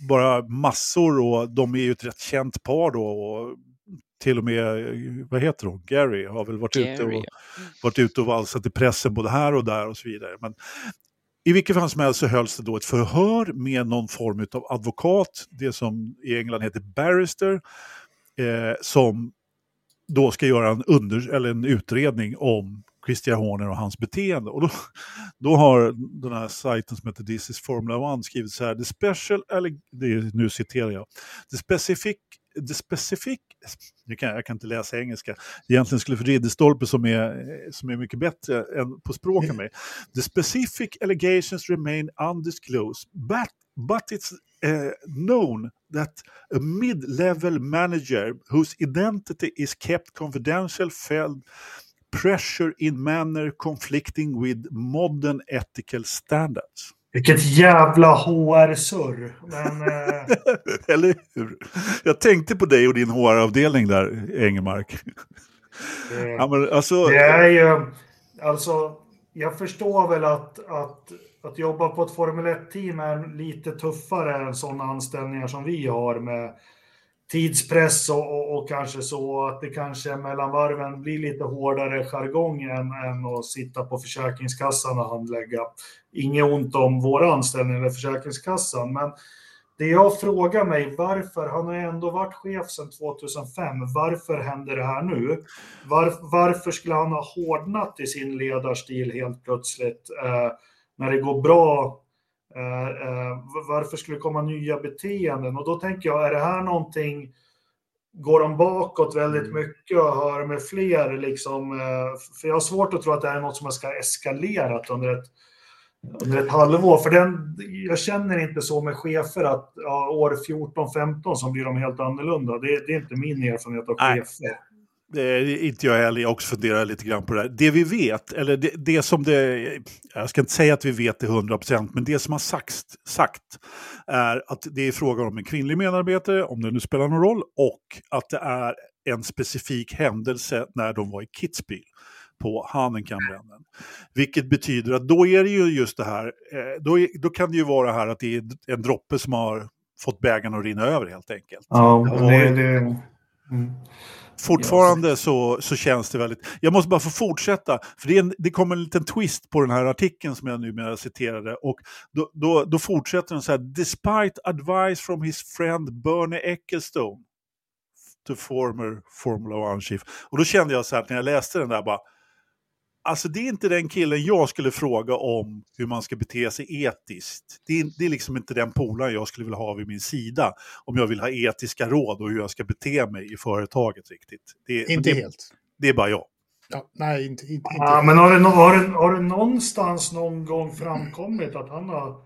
bara massor och de är ju ett rätt känt par då. Och till och med, eh, vad heter hon, Gary har väl varit ute Gary, och ja. varit ute och valsat i pressen både här och där och så vidare. Men i vilket fall som helst så hölls det då ett förhör med någon form av advokat, det som i England heter barrister, eh, som då ska göra en, under, eller en utredning om Christian Horner och hans beteende. Och då, då har den här sajten som heter This is Formula 1 skrivit så här, the special, eller det är, nu citerar jag, the specific, the specific, nu kan, jag kan inte läsa engelska, egentligen skulle för Ridderstolpe som är, som är mycket bättre än på språk än mig. The specific allegations remain undisclosed, but, but it's uh, known that a mid-level manager whose identity is kept confidential felt pressure in manner conflicting with modern ethical standards. Vilket jävla HR-surr. Men eh, Eller hur? Jag tänkte på dig och din HR-avdelning där, Engelmark. det, Ja, men alltså, det är ju... Alltså, jag förstår väl att, att, att jobba på ett Formel 1-team är lite tuffare än sådana anställningar som vi har med tidspress och, och, och kanske så att det kanske mellan varven blir lite hårdare jargong än, än att sitta på Försäkringskassan och handlägga. Inget ont om våra anställningar eller Försäkringskassan, men det jag frågar mig, varför, han har ändå varit chef sedan 2005, varför händer det här nu? Var, varför skulle han ha hårdnat i sin ledarstil helt plötsligt eh, när det går bra? Eh, eh, varför skulle det komma nya beteenden? Och då tänker jag, är det här någonting, går de bakåt väldigt mycket och hör med fler liksom? Eh, för jag har svårt att tro att det här är något som ska eskalerat under ett under ett halvår. För den, jag känner inte så med chefer att ja, år 14-15 så blir de helt annorlunda. Det, det är inte min erfarenhet av chefer. Det är inte jag heller, jag också funderar lite grann på det här. Det vi vet, eller det, det som det, jag ska inte säga att vi vet det 100%, men det som har sagts, sagt är att det är frågan om en kvinnlig medarbetare, om det nu spelar någon roll, och att det är en specifik händelse när de var i Kitzbühel på Hahnenkammbränden. Vilket betyder att då är det ju just det här, eh, då, är, då kan det ju vara här att det är en droppe som har fått bägaren att rinna över helt enkelt. Ja, det, det, mm. Fortfarande så, så känns det väldigt... Jag måste bara få fortsätta, för det, en, det kommer en liten twist på den här artikeln som jag numera citerade. Och då, då, då fortsätter den så här, despite advice from his friend Bernie Ecclestone, the former Formula 1 chief. Och då kände jag så här, när jag läste den där bara, Alltså det är inte den killen jag skulle fråga om hur man ska bete sig etiskt. Det är, det är liksom inte den polaren jag skulle vilja ha vid min sida. Om jag vill ha etiska råd och hur jag ska bete mig i företaget riktigt. Det, Inte det, helt. det är bara jag. Ja, nej, inte, inte, inte Ja, men har det, har, det, har det någonstans någon gång framkommit att han har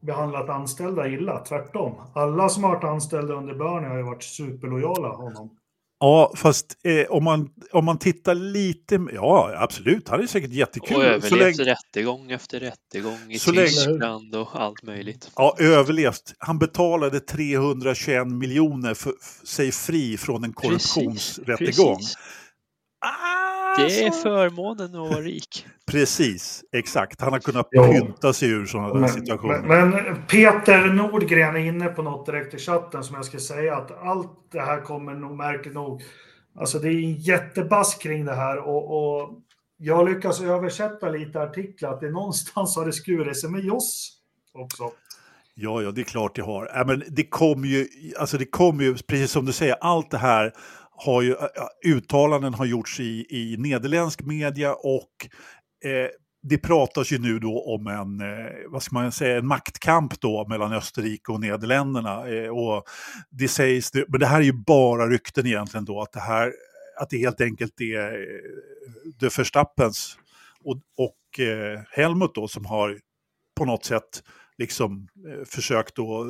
behandlat anställda illa? Tvärtom. Alla som har varit anställda under Bernie har ju varit superlojala honom. Ja, fast eh, om, man, om man tittar lite... Ja, absolut. Han är säkert jättekul. Och Så överlevt länge- rättegång efter rättegång i Så länge- Tyskland och allt möjligt. Ja, överlevt. Han betalade 321 miljoner för för sig fri från en korruptionsrättegång. Precis. Ah, Det är så- förmånen att vara rik. Precis, exakt. Han har kunnat pynta sig ur sådana där Men, situationer. men, men Peter Nordgren är inne på något direkt i chatten som jag ska säga att allt det här kommer nog märkligt nog. Alltså det är en jättebass kring det här och, och jag lyckas översätta lite artiklar att det någonstans har det skurit sig med Joss också. Ja, ja, det är klart det har. Äh, men det kommer ju, alltså det kommer ju, precis som du säger, allt det här har ju, uttalanden har gjorts i, i nederländsk media och eh, det pratas ju nu då om en, eh, vad ska man säga, en maktkamp då mellan Österrike och Nederländerna. Eh, och det sägs, men det här är ju bara rykten egentligen då, att det här att det helt enkelt är eh, de Verstappens och, och eh, Helmut då som har på något sätt liksom eh, försökt att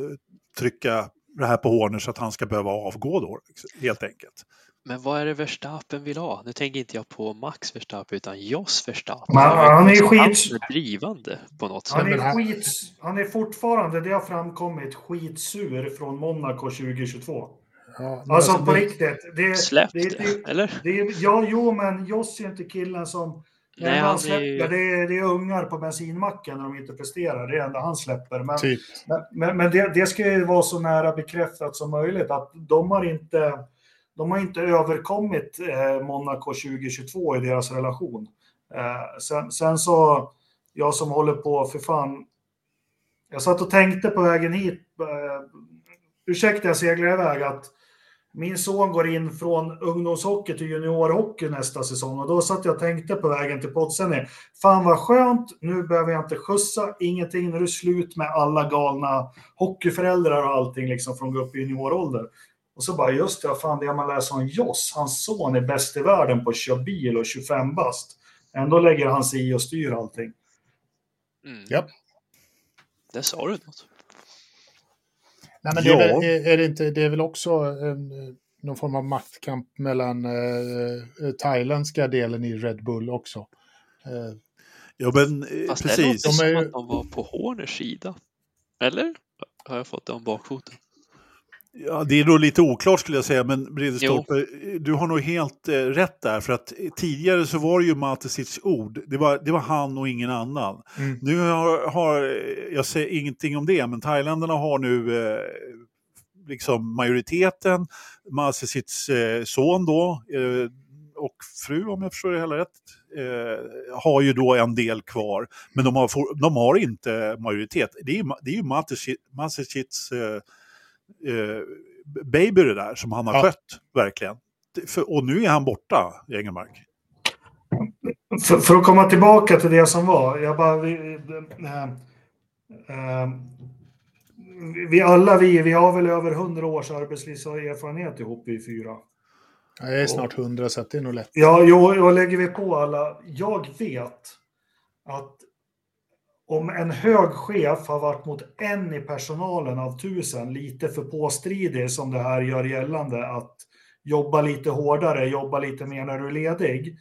trycka det här på Horner så att han ska behöva avgå då, helt enkelt. Men vad är det Verstappen vill ha? Nu tänker inte jag på Max Verstappen utan Jos Verstappen. Men han är skit... Han är drivande på något sätt. Han är, skit... han är fortfarande, det har framkommit, skitsur från Monaco 2022. Ja, alltså, alltså på det... riktigt. Det, Släppt det, det, eller? Det, ja, jo, men Joss är inte killen som... Nej, han släpper, är... det, är, det är ungar på bensinmacken när de inte presterar. Det är det enda han släpper. Men, typ. men, men det, det ska ju vara så nära bekräftat som möjligt att de har inte de har inte överkommit eh, Monaco 2022 i deras relation. Eh, sen, sen, så, jag som håller på, för fan, jag satt och tänkte på vägen hit, eh, ursäkta jag seglar iväg, att min son går in från ungdomshockey till juniorhockey nästa säsong och då satt jag och tänkte på vägen till poddsändning. Fan vad skönt, nu behöver jag inte skjutsa, ingenting, nu är det slut med alla galna hockeyföräldrar och allting liksom från upp i juniorålder. Och så bara, just det, fan det man läser om Joss, hans son är bäst i världen på att köra bil och 25 bast. Ändå lägger han sig i och styr allting. Mm. Ja. Det sa du något. Nej, men det, är, väl, är det, inte, det är väl också en, någon form av maktkamp mellan eh, thailändska delen i Red Bull också. Eh, ja, men eh, Fast precis. det låter som att de var på Horners sida. Eller? Har jag fått det om bakfoten? Ja, det är nog lite oklart skulle jag säga, men Bredestorpe, du har nog helt eh, rätt där. För att tidigare så var det ju Matesits ord, det var, det var han och ingen annan. Mm. Nu har, har, jag säger ingenting om det, men thailändarna har nu eh, liksom majoriteten. Matesits eh, son då, eh, och fru om jag förstår det hela rätt, eh, har ju då en del kvar. Men de har, de har inte majoritet. Det är, det är ju Matesits eh, eh, baby det där som han har ja. skött, verkligen. För, och nu är han borta i Engelmark. För, för, att komma tillbaka till det som var, jag bara... Vi, äh, äh, vi alla vi, vi har väl över hundra års arbetslivserfarenhet ihop vi fyra. Jag är snart hundra så det är nog lätt. Ja, jo, och lägger vi på alla. Jag vet att om en hög chef har varit mot en i personalen av tusen, lite för påstridig som det här gör gällande, att jobba lite hårdare, jobba lite mer när du är ledig,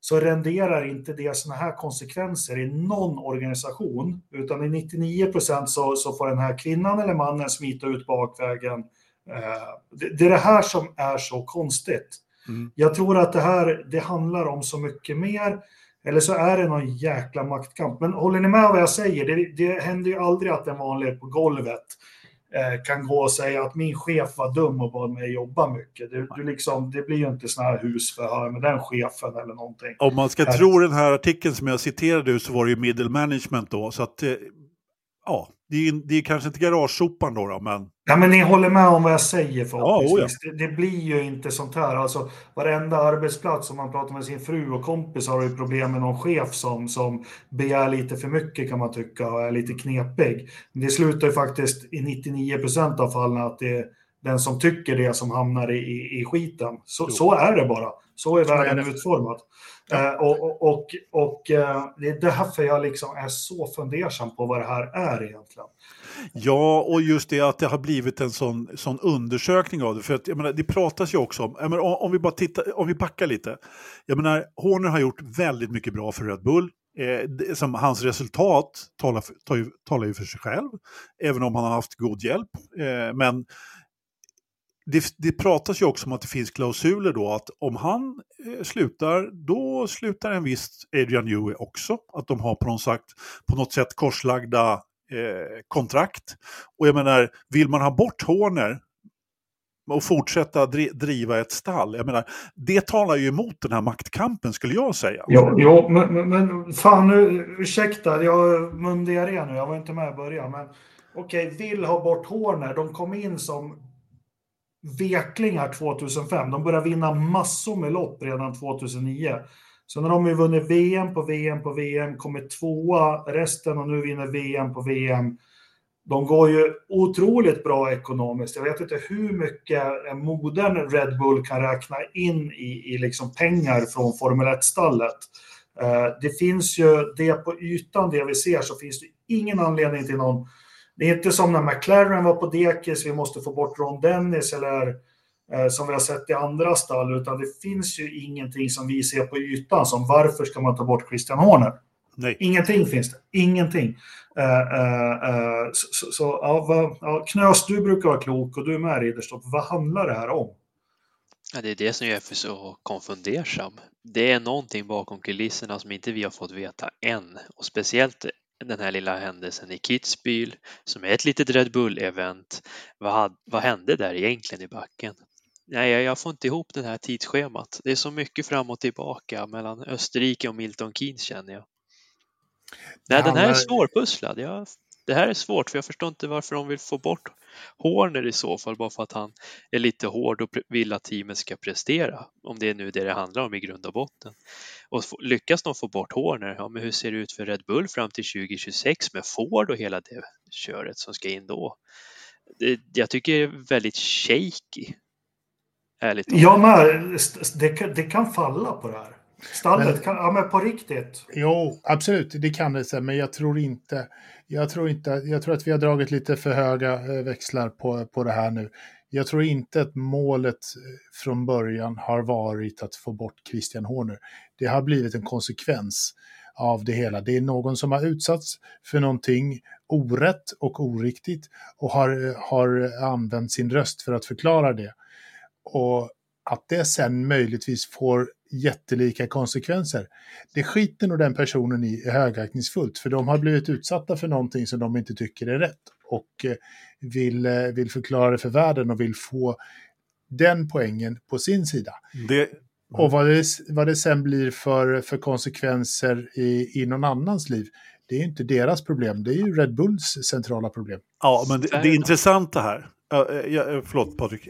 så renderar inte det sådana här konsekvenser i någon organisation, utan i 99 procent så, så får den här kvinnan eller mannen smita ut bakvägen. Eh, det, är det här som är så konstigt. Mm. Jag tror att det här, det handlar om så mycket mer. Eller så är det någon jäkla maktkamp. Men håller ni med vad jag säger? Det, det händer ju aldrig att en vanlig på golvet eh, kan gå och säga att min chef var dum och bad mig jobba mycket. Det, du liksom, det blir ju inte sådana här husförhör med den chefen eller någonting. Om man ska här. tro den här artikeln som jag citerade så var det ju middle management då. Så att, eh, ja, det är, det är kanske inte garagesopan då, då, men... Ja, men ni håller med om vad jag säger förhoppningsvis. Ja, oh ja. det, det, blir ju inte sånt här. Alltså, varenda arbetsplats, om man pratar med sin fru och kompis, har ju problem med någon chef som, som begär lite för mycket kan man tycka och är lite knepig. Men det slutar ju faktiskt i 99 procent av fallen att det är den som tycker det som hamnar i, i, i skiten. Så, så är det bara. Så är världen utformad. Eh, och och, och, och eh, det är därför jag liksom är så fundersam på vad det här är egentligen. Ja, och just det att det har blivit en sån, sån undersökning av det. För att, jag menar, det pratas ju också om, menar, om, vi bara tittar, om vi backar lite. Jag menar, Horner har gjort väldigt mycket bra för Red Bull. Eh, som hans resultat talar, ju, talar ju för sig själv, även om han har haft god hjälp. Eh, men det, det pratas ju också om att det finns klausuler då att om han eh, slutar, då slutar en viss Adrian Newey också. Att de har på något, sagt, på något sätt korslagda eh, kontrakt. Och jag menar, vill man ha bort Horner och fortsätta dri driva ett stall. Jag menar, det talar ju emot den här maktkampen skulle jag säga. Jo, jo men, men fan nu, ursäkta, jag har mundiarré nu, jag var inte med i början. Men okej, okay, vill ha bort Horner, de kom in som veklingar 2005. De började vinna massor med lopp redan 2009. Så när de har vunnit VM på VM på VM, kommit tvåa resten och nu vinner VM på VM. De går ju otroligt bra ekonomiskt. Jag vet inte hur mycket en modern Red Bull kan räkna in i, i liksom pengar från Formel 1-stallet. Eh, det finns ju det på ytan, det vi ser, så finns det ingen anledning till någon... Det är inte som när McLaren var på dekis, vi måste få bort Ron Dennis eller eh, som vi har sett i andra stall, utan det finns ju ingenting som vi ser på ytan som varför ska man ta bort Christian Horner? Nej. Ingenting finns det, ingenting. Uh, uh, uh, så, så ja, ja, Knös, du brukar vara klok och du är med Ridderstolp. Vad handlar det här om? Ja, det är det som gör för så konfundersam. Det är någonting bakom kulisserna som inte vi har fått veta än och speciellt den här lilla händelsen i Kitzbühel som är ett litet Red Bull-event. Vad, vad hände där egentligen i backen? Nej, jag får inte ihop det här tidsschemat. Det är så mycket fram och tillbaka mellan Österrike och Milton Keynes känner jag. Nej, den här är svårpusslad. Ja, det här är svårt för jag förstår inte varför de vill få bort Horner i så fall bara för att han är lite hård och vill att teamet ska prestera. Om det är nu det det handlar om i grund och botten. Och lyckas de få bort Horner, ja men hur ser det ut för Red Bull fram till 2026 med Ford och hela det köret som ska in då? Det, jag tycker det är väldigt shaky. Ärligt Ja, men det, det kan falla på det här. Stallet, men, kan, ja men på riktigt. Jo, absolut, det kan det, men jag tror inte, jag tror inte, jag tror att vi har dragit lite för höga eh, växlar på, på det här nu. Jag tror inte att målet eh, från början har varit att få bort Christian Horner. Det har blivit en konsekvens av det hela. Det är någon som har utsatts för någonting orätt och oriktigt och har, eh, har använt sin röst för att förklara det. Och att det sen möjligtvis får jättelika konsekvenser. Det skiter nog den personen i högaktningsfullt, för de har blivit utsatta för någonting som de inte tycker är rätt och eh, vill, eh, vill förklara det för världen och vill få den poängen på sin sida. Det... Och vad det, vad det sen blir för, för konsekvenser i, i någon annans liv, det är inte deras problem, det är ju Red Bulls centrala problem. Ja, men det, det intressanta här, äh, förlåt Patrik,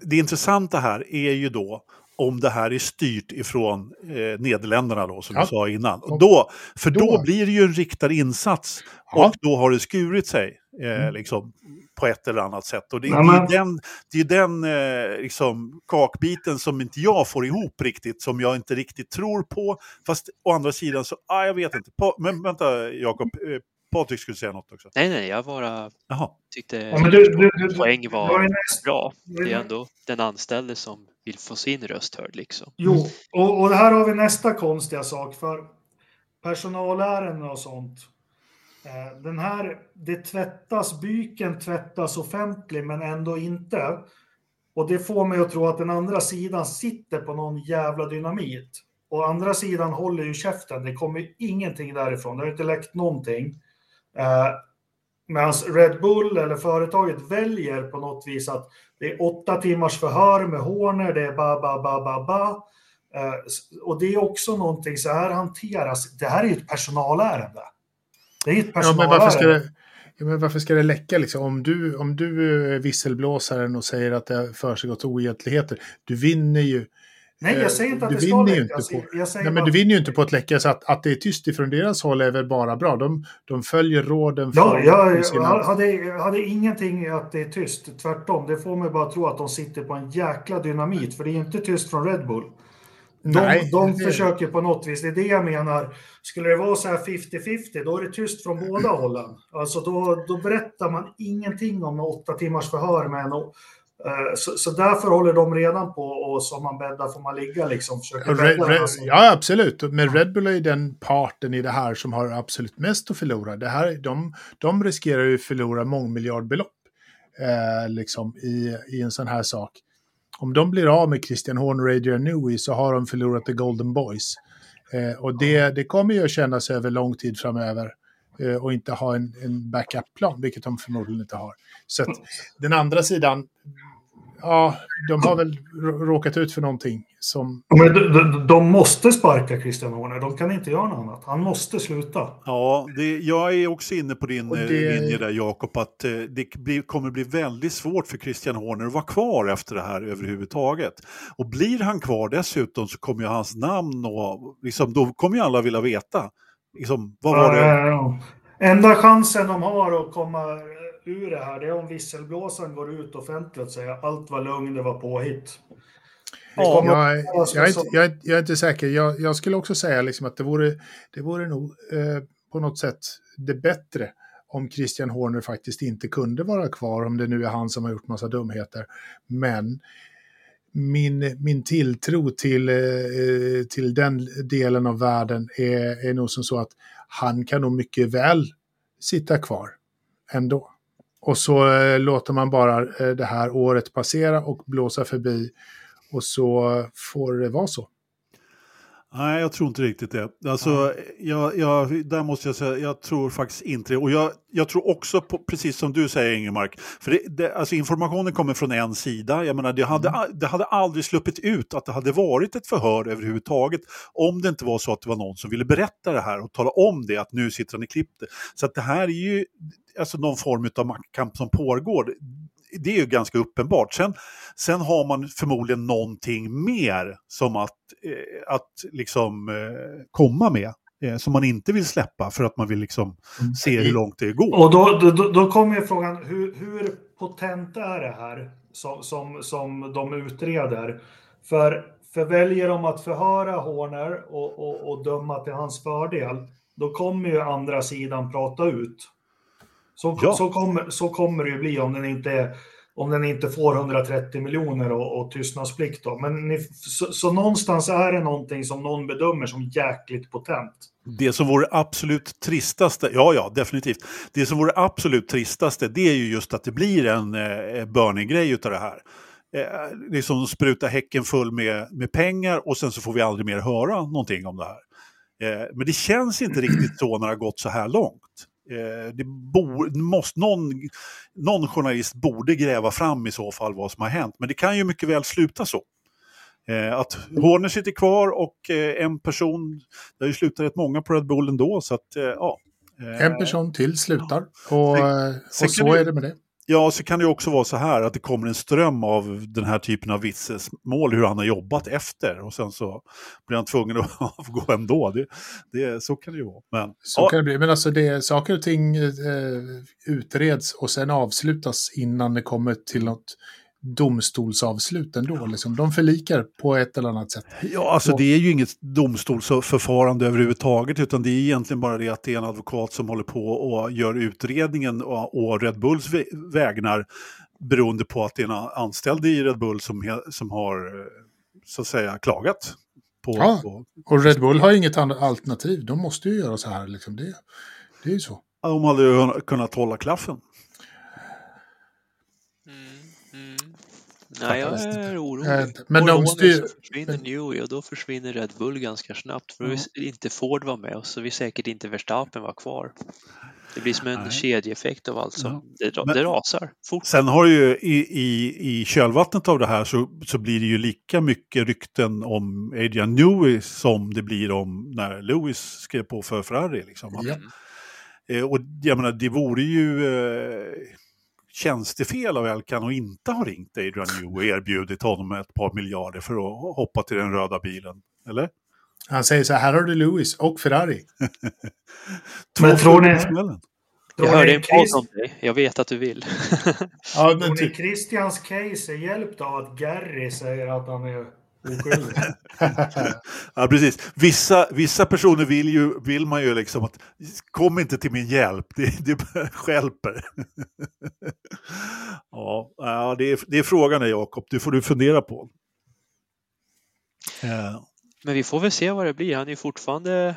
det intressanta här är ju då om det här är styrt ifrån eh, Nederländerna då, som ja. du sa innan. Och då, för då, då, blir det ju en riktad insats ja. och då har det skurit sig eh, mm. liksom, på ett eller annat sätt. Och det, ja, men... det är den, det är den eh, liksom, kakbiten som inte jag får ihop riktigt, som jag inte riktigt tror på. Fast å andra sidan så, ah, jag vet inte. Pa men vänta Jakob, eh, Patrik skulle säga något också. Nej, nej, jag bara Jaha. tyckte ja, du, du, du, poäng var, bra. Det är ändå den anställde som vill få sin röst hörd. Liksom. Jo, och, och här har vi nästa konstiga sak. För personalärenden och sånt. Eh, den här, det tvättas, byken tvättas offentligt men ändå inte. Och det får mig att tro att den andra sidan sitter på någon jävla dynamit. Och andra sidan håller ju käften. Det kommer ingenting därifrån. Det har inte läckt någonting. Eh, Medan Red Bull eller företaget väljer på något vis att det är åtta timmars förhör med Horner, det är ba, ba, ba, ba, ba. Eh, och det är också någonting, så här hanteras, det här är ju ett personalärende. Det är ett personalärende. Ja, men varför ska det, ja, men varför ska det läcka liksom? Om du, om du är visselblåsaren och säger att det har försiggått oegentligheter, du vinner ju Nej, jag säger inte att du det ska läcka. Inte på, jag säger nej, men du vinner ju inte på att läcka, så att, att det är tyst ifrån deras håll är väl bara bra. De, de följer råden. Ja, jag, sina... hade, hade ingenting att det är tyst. Tvärtom, det får mig bara tro att de sitter på en jäkla dynamit. För det är inte tyst från Red Bull. De, Nej, de försöker på något vis, det är det jag menar. Skulle det vara så här 50-50, då är det tyst från båda hållen. Alltså då, då berättar man ingenting om åtta timmars förhör med en Eh, så, så, därför håller de redan på och som man bäddar får man ligga liksom. Red, Red, ja, absolut. Men Red Bull är ju den parten i det här som har absolut mest att förlora. Det här, de, de riskerar ju att förlora mångmiljardbelopp eh, liksom, i, i en sån här sak. Om de blir av med Christian Horner och Adrian Newey så har de förlorat The Golden Boys. Eh, och det, det kommer ju att kännas över lång tid framöver eh, och inte ha en, en backup-plan, vilket de förmodligen inte har. Så att, den andra sidan, ja, de har väl råkat ut för någonting som... Men de, de, de måste sparka Christian Horner, de kan inte göra något annat. Han måste sluta. Ja, det, jag är också inne på din det... Eh, linje där Jakob, att eh, det blir, kommer bli väldigt svårt för Christian Horner att vara kvar efter det här överhuvudtaget. Och blir han kvar dessutom så kommer ju hans namn och liksom, då kommer ju alla vilja veta. Liksom, vad var det? Enda chansen de har att komma ur det här, det är om visselblåsaren går ut offentligt och säger allt var lugn, det var påhitt. Ja, jag, jag, är inte, jag, är, jag är inte säker. Jag, jag, skulle också säga liksom att det vore, det vore nog eh, på något sätt det bättre om Christian Horner faktiskt inte kunde vara kvar, om det nu är han som har gjort massa dumheter. Men min, min tilltro till, eh, till den delen av världen är, är nog som så att han kan nog mycket väl sitta kvar ändå. Och så eh, låter man bara eh, det här året passera och blåsa förbi och så får det vara så. Nej, jag tror inte riktigt det. Alltså, jag, jag, där måste jag säga, jag tror faktiskt inte det. Och jag, jag tror också, på, precis som du säger Ingemark, för det, det, alltså informationen kommer från en sida. Jag menar, det hade, mm. det hade aldrig sluppit ut att det hade varit ett förhör överhuvudtaget om det inte var så att det var någon som ville berätta det här och tala om det, att nu sitter han i klippet. Så att det här är ju alltså någon form av maktkamp som pågår det är ju ganska uppenbart. Sen, sen har man förmodligen någonting mer som att, eh, att liksom eh, komma med. Eh, som man inte vill släppa för att man vill liksom mm. se hur långt det går. Och då, då, då kommer ju frågan, hur, hur potent är det här som, som, som de utreder? För, för väljer de att förhöra Horner och, och, och döma till hans fördel, då kommer ju andra sidan prata ut. Så, ja. så, kommer, så kommer det ju bli om den inte, om den inte får 130 miljoner och, och tystnadsplikt. Då. Men ni, så, så, någonstans är det någonting som någon bedömer som jäkligt potent. Det som vore absolut tristaste, ja ja definitivt, det som vore absolut tristaste det är ju just att det blir en eh, Bernie-grej utav det här. Eh, liksom spruta häcken full med, med pengar och sen så får vi aldrig mer höra någonting om det här. Eh, men det känns inte riktigt så när det har gått så här långt. Eh, det bo, måste, någon, någon journalist borde gräva fram i så fall vad som har hänt. Men det kan ju mycket väl sluta så. Eh, att Horner sitter kvar och eh, en person, det har ju slutat rätt många på Red Bull ändå så att ja. En person till slutar och, och så är det med det. Ja, så kan det också vara så här att det kommer en ström av den här typen av vittnesmål, hur han har jobbat efter och sen så blir han tvungen att avgå ändå. Det, det, så kan det ju vara. Men, så ja. kan det bli, men alltså det, saker och ting eh, utreds och sen avslutas innan det kommer till något domstolsavslut ändå. Liksom. De förlikar på ett eller annat sätt. Ja, alltså det är ju inget domstolsförfarande överhuvudtaget utan det är egentligen bara det att det är en advokat som håller på och gör utredningen och, Red Bulls vägnar beroende på att det är en anställd i Red Bull som, som har så att säga klagat. På, ja, på... och Red Bull har inget alternativ. De måste ju göra så här. Liksom. Det, det är ju så. De hade ju kunnat hålla klaffen. Nej, jag är orolig. Äh, men de styr... försvinner Newey och då försvinner Red Bull ganska snabbt. För mm. inte Ford var med och så vill säkert inte Verstappen vara kvar. Det blir som en Nej. kedjeeffekt av allt som ja. det, Men, det rasar fort. Sen har ju i, i, i kölvattnet av det här så, så blir det ju lika mycket rykten om Adrian Newey som det blir om när Lewis skrev på för Ferrari. Liksom. Ja. Eh, och jag menar, det vore ju... Eh, tjänstefel av Elkan och inte ha ringt Adrian New och erbjudit honom ett par miljarder för att hoppa till den röda bilen. Eller? Han säger så här, här har du Lewis och Ferrari. Men tror ni... Jag hörde en podd om dig. Jag vet att du vill. ja, men tror ni typ- Christians case är hjälpt av att Gary säger att han är ja, precis. Vissa, vissa personer vill, ju, vill man ju liksom att kom inte till min hjälp, det, det skälper. ja, det är, det är frågan Jakob, det får du fundera på. Ja. Men vi får väl se vad det blir. Han är fortfarande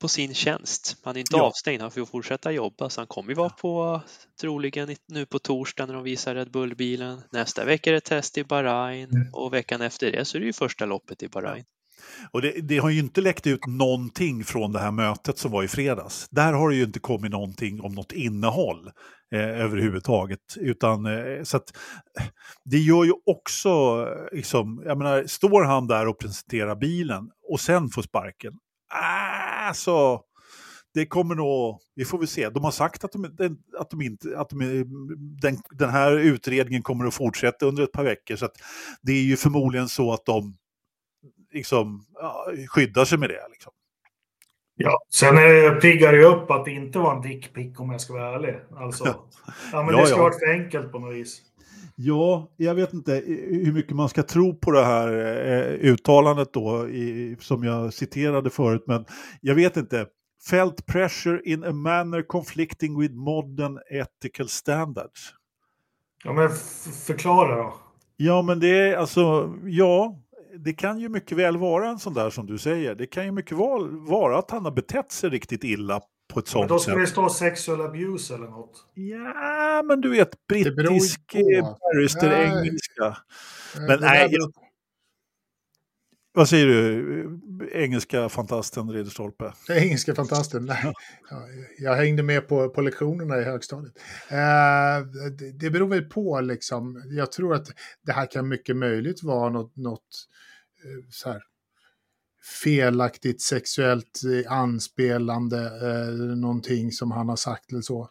på sin tjänst. Han är inte ja. avstängd, han får fortsätta jobba. Så han kommer ju vara på troligen nu på torsdag när de visar Red Bull-bilen. Nästa vecka är det test i Bahrain mm. och veckan efter det så är det ju första loppet i Bahrain. Och det, det, har ju inte läckt ut någonting från det här mötet som var i fredags. Där har det ju inte kommit någonting om något innehåll eh, överhuvudtaget. Utan, eh, så att, det gör ju också, liksom, jag menar, står han där och presenterar bilen och sen får sparken, alltså, det kommer nog, vi får väl se. De har sagt att, de, att, de inte, att de, den, den här utredningen kommer att fortsätta under ett par veckor. Så det är ju förmodligen så att de liksom, ja, skyddar sig med det. Liksom. Ja, sen är piggar det upp att det inte var en dickpick om jag ska vara ärlig. Alltså, ja, men Ja, det ska ja. varit för enkelt på något vis. Ja, jag vet inte hur mycket man ska tro på det här eh, uttalandet då, i, som jag citerade förut, men jag vet inte. Felt pressure in a manner conflicting with modern ethical standards. Ja, men förklara då. Ja, men det är alltså, ja, det kan ju mycket väl vara en sån där som du säger. Det kan ju mycket väl vara att han har betett sig riktigt illa på ett Men sånt då ska sätt. det stå sexual abuse eller något. Ja, men du vet, brittisk på. eh, barrister Nej. engelska. Men nej, jag- Vad säger du, engelska fantasten Ridderstolpe? Engelska fantasten. Nej. Ja, Jag hängde med på, på lektionerna i högstadiet. Eh, det, det beror väl på liksom. Jag tror att det här kan mycket möjligt vara något, något eh, så här, felaktigt sexuellt eh, anspelande, eh, någonting som han har sagt eller så.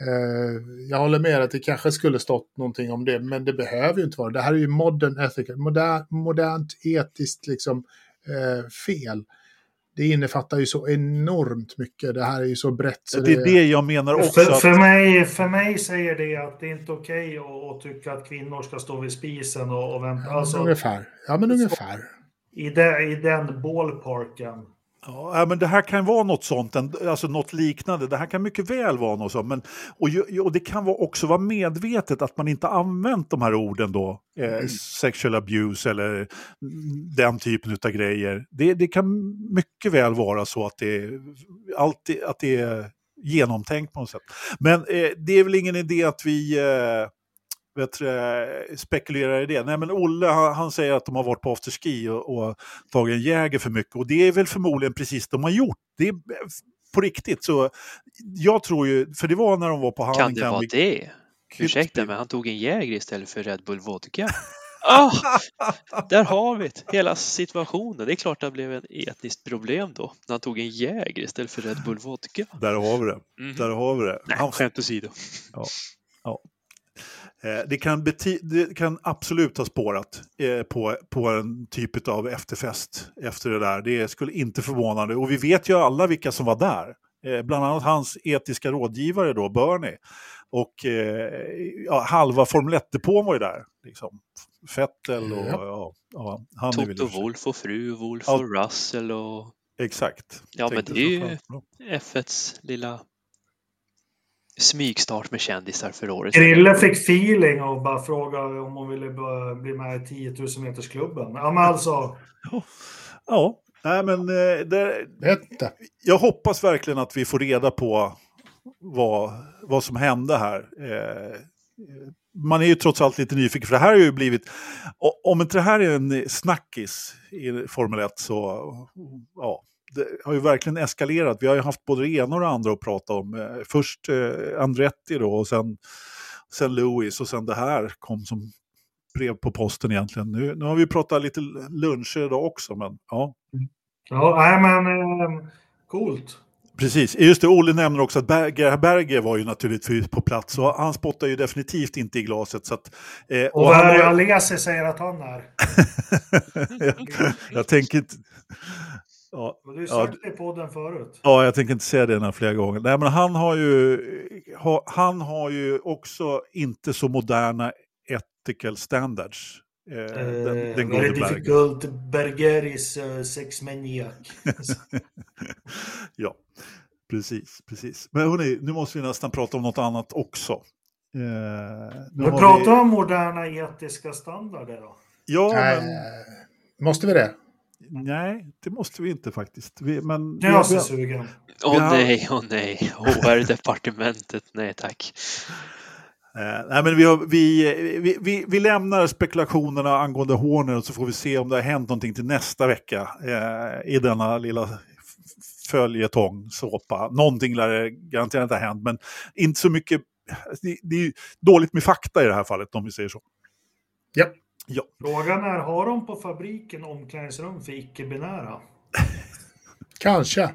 Eh, jag håller med att det kanske skulle stått någonting om det, men det behöver ju inte vara. Det här är ju modern ethical, moder, modernt etiskt liksom eh, fel. Det innefattar ju så enormt mycket. Det här är ju så brett. Så Det är det jag menar också. För, Att, för, mig, för mig säger det att det är inte okej att, att tycka att kvinnor ska stå vid spisen och, och vänta. Ja, men Alltså, ungefär. Ja, men ungefär. I, de, I den ballparken. ja, men det här kan vara något sånt, alltså något liknande. Det här kan mycket väl vara något sånt. Men, och, och det kan vara- också vara medvetet att man inte använt de här orden då. Eh, sexual abuse eller mm, den typen av grejer. Det, det kan mycket väl vara så att det, alltid, att det är genomtänkt på något sätt. Men eh, det är väl ingen idé att vi eh, vet, eh, spekulerar i det. Nej, men Olle han, han säger att de har varit på afterski och, och tagit en Jäger för mycket. Och det är väl förmodligen precis de har gjort. Det är eh, på riktigt. Så jag tror ju, för det var när de var på Kan det vara det? Ursäkta, men han tog en Jäger istället för Red Bull Vodka. Ah, där har vi det. Hela situationen. Det är klart att det blev ett etniskt problem då. När han tog en Jäger istället för Red Bull Vodka. Där har vi det. Mhm. Där har vi det. Nej, Han, skämt åsido. eh, det, kan beti- det kan absolut ha spårat eh, på, på en typ av efterfest efter det där. Det skulle inte förvåna mig. Och vi vet ju alla vilka som var där. Eh, bland annat hans etiska rådgivare då, Bernie. Och eh, ja, halva Formel 1-depån var ju där. Liksom. Fettel och Ja. ja, ja, han. Toto Wolf och fru Wolf Ja. och Russell och Exakt. Ja, men det är ju- framförallt på dem. F1s lilla smygstart med kändisar för året. Grille fick feeling och bara frågade om hon ville bli med i 10 000 metersklubben. Ja, men alltså. Ja, nej men eh, det, jag hoppas verkligen att vi får reda på vad, vad som hände här. Eh, man är ju trots allt lite nyfiken, för det här har ju blivit... Om inte det här är en snackis i Formel 1 så... Ja, har ju verkligen eskalerat. Vi har ju haft både det ena och det andra att prata om. Eh, Först eh, Andretti då, och sen, sen Lewis, och sen det här kom som brev på posten egentligen. Nu, nu har vi pratat lite luncher idag också, men ja. Ja, nej, men eh, coolt. Precis, just det, Olle nämner också att Berger, Berger var ju naturligtvis på plats och han spottar ju definitivt inte i glaset. Så att, eh, Och och Alesi säger att han är. jag, jag tänker inte... Ja, Du har ju Ja, sagt det i podden förut. ja, jag tänker inte säga det några flera gånger. Nej, men han har ju, ha, han har ju också inte så moderna ethical standards. Eh, den, den Eh, gode very difficult. Berger is uh, sex maniac. Ja, precis, precis. Men hörni, nu måste vi nästan prata om något annat också. Eh, nu Vi har pratar om moderna etiska standarder då. Ja, men... måste vi det? Nej, det måste vi inte faktiskt. Vi, men är jag vi- så sugen. Åh har- nej, åh nej. HR-departementet, nej tack. eh, nej, men vi, har, vi, vi, vi, vi lämnar spekulationerna angående Horner och så får vi se om det har hänt någonting till nästa vecka eh, i denna lilla följetong, såpa. Någonting lär det garanterat ha hänt, men inte så mycket. Det, det är ju dåligt med fakta i det här fallet, om vi säger så. Ja. Ja, Frågan är, har de på fabriken omklädningsrum för icke-binära? Kanske.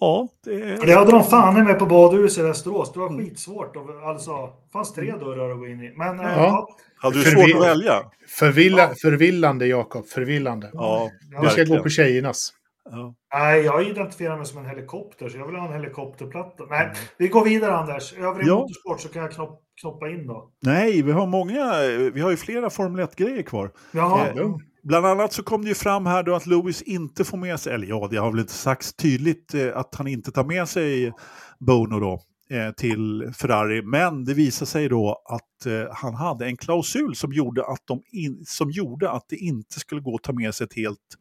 ja det, det hade de fan med på badhuset i Västerås. Det var skitsvårt. Alltså, det fanns tre dörrar att gå in i. Men eh, Ja. ja. hade du Förvi- svårt att välja? Förvilla, Förvillande, Jakob. Förvillande. Ja, Du ska gå på tjejernas. Ja. Nej, jag identifierar mig som en helikopter, så jag vill ha en helikopterplatta. Nej, vi går vidare Anders. Övrig Ja. motorsport så kan jag knopp, knoppa in då. Nej, vi har många, vi har ju flera Formel 1-grejer kvar. Jaha, Eh, Bland annat så kom det ju fram här då att Lewis inte får med sig, eller ja, det har väl inte sagts tydligt eh, att han inte tar med sig Bono då eh, till Ferrari. Men det visar sig då att eh, han hade en klausul som gjorde, att de in, som gjorde att det inte skulle gå att ta med sig ett helt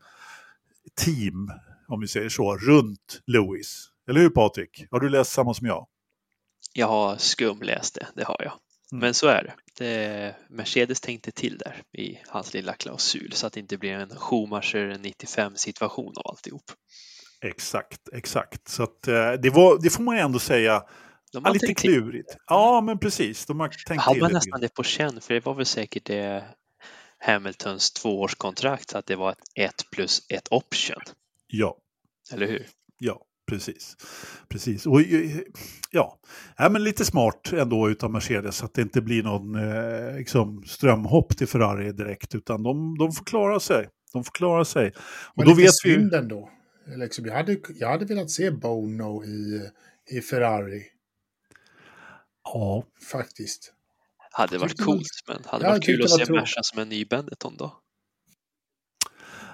team, om vi säger så, runt Lewis. Eller hur Patrik? Har du läst samma som jag? Jag har skumläst det, det har jag. Mm. Men så är det. det. Mercedes tänkte till där i hans lilla klausul så att det inte blir en Schumacher 95 situation av alltihop. Exakt, exakt. Så att, eh, det, var, det får man ju ändå säga, De ja, har lite tänkt till. klurigt. Ja, men precis. De har tänkt hade man nästan det på känn för det var väl säkert det Hamiltons tvåårskontrakt att det var ett 1 plus ett option. Ja, Eller hur? ja, precis. precis. Och, eh, ja. ja, men lite smart ändå utav Mercedes så att det inte blir någon eh, liksom, strömhopp till Ferrari direkt utan de, de får klara sig. De får klara sig. Och Men då vet vi ju... ändå. Liksom, jag, hade, jag hade velat se Bono i, i Ferrari, Ja, faktiskt. Hade varit Tyckte coolt man- men hade Ja, varit kul att se. Merca som en ny Benetton då.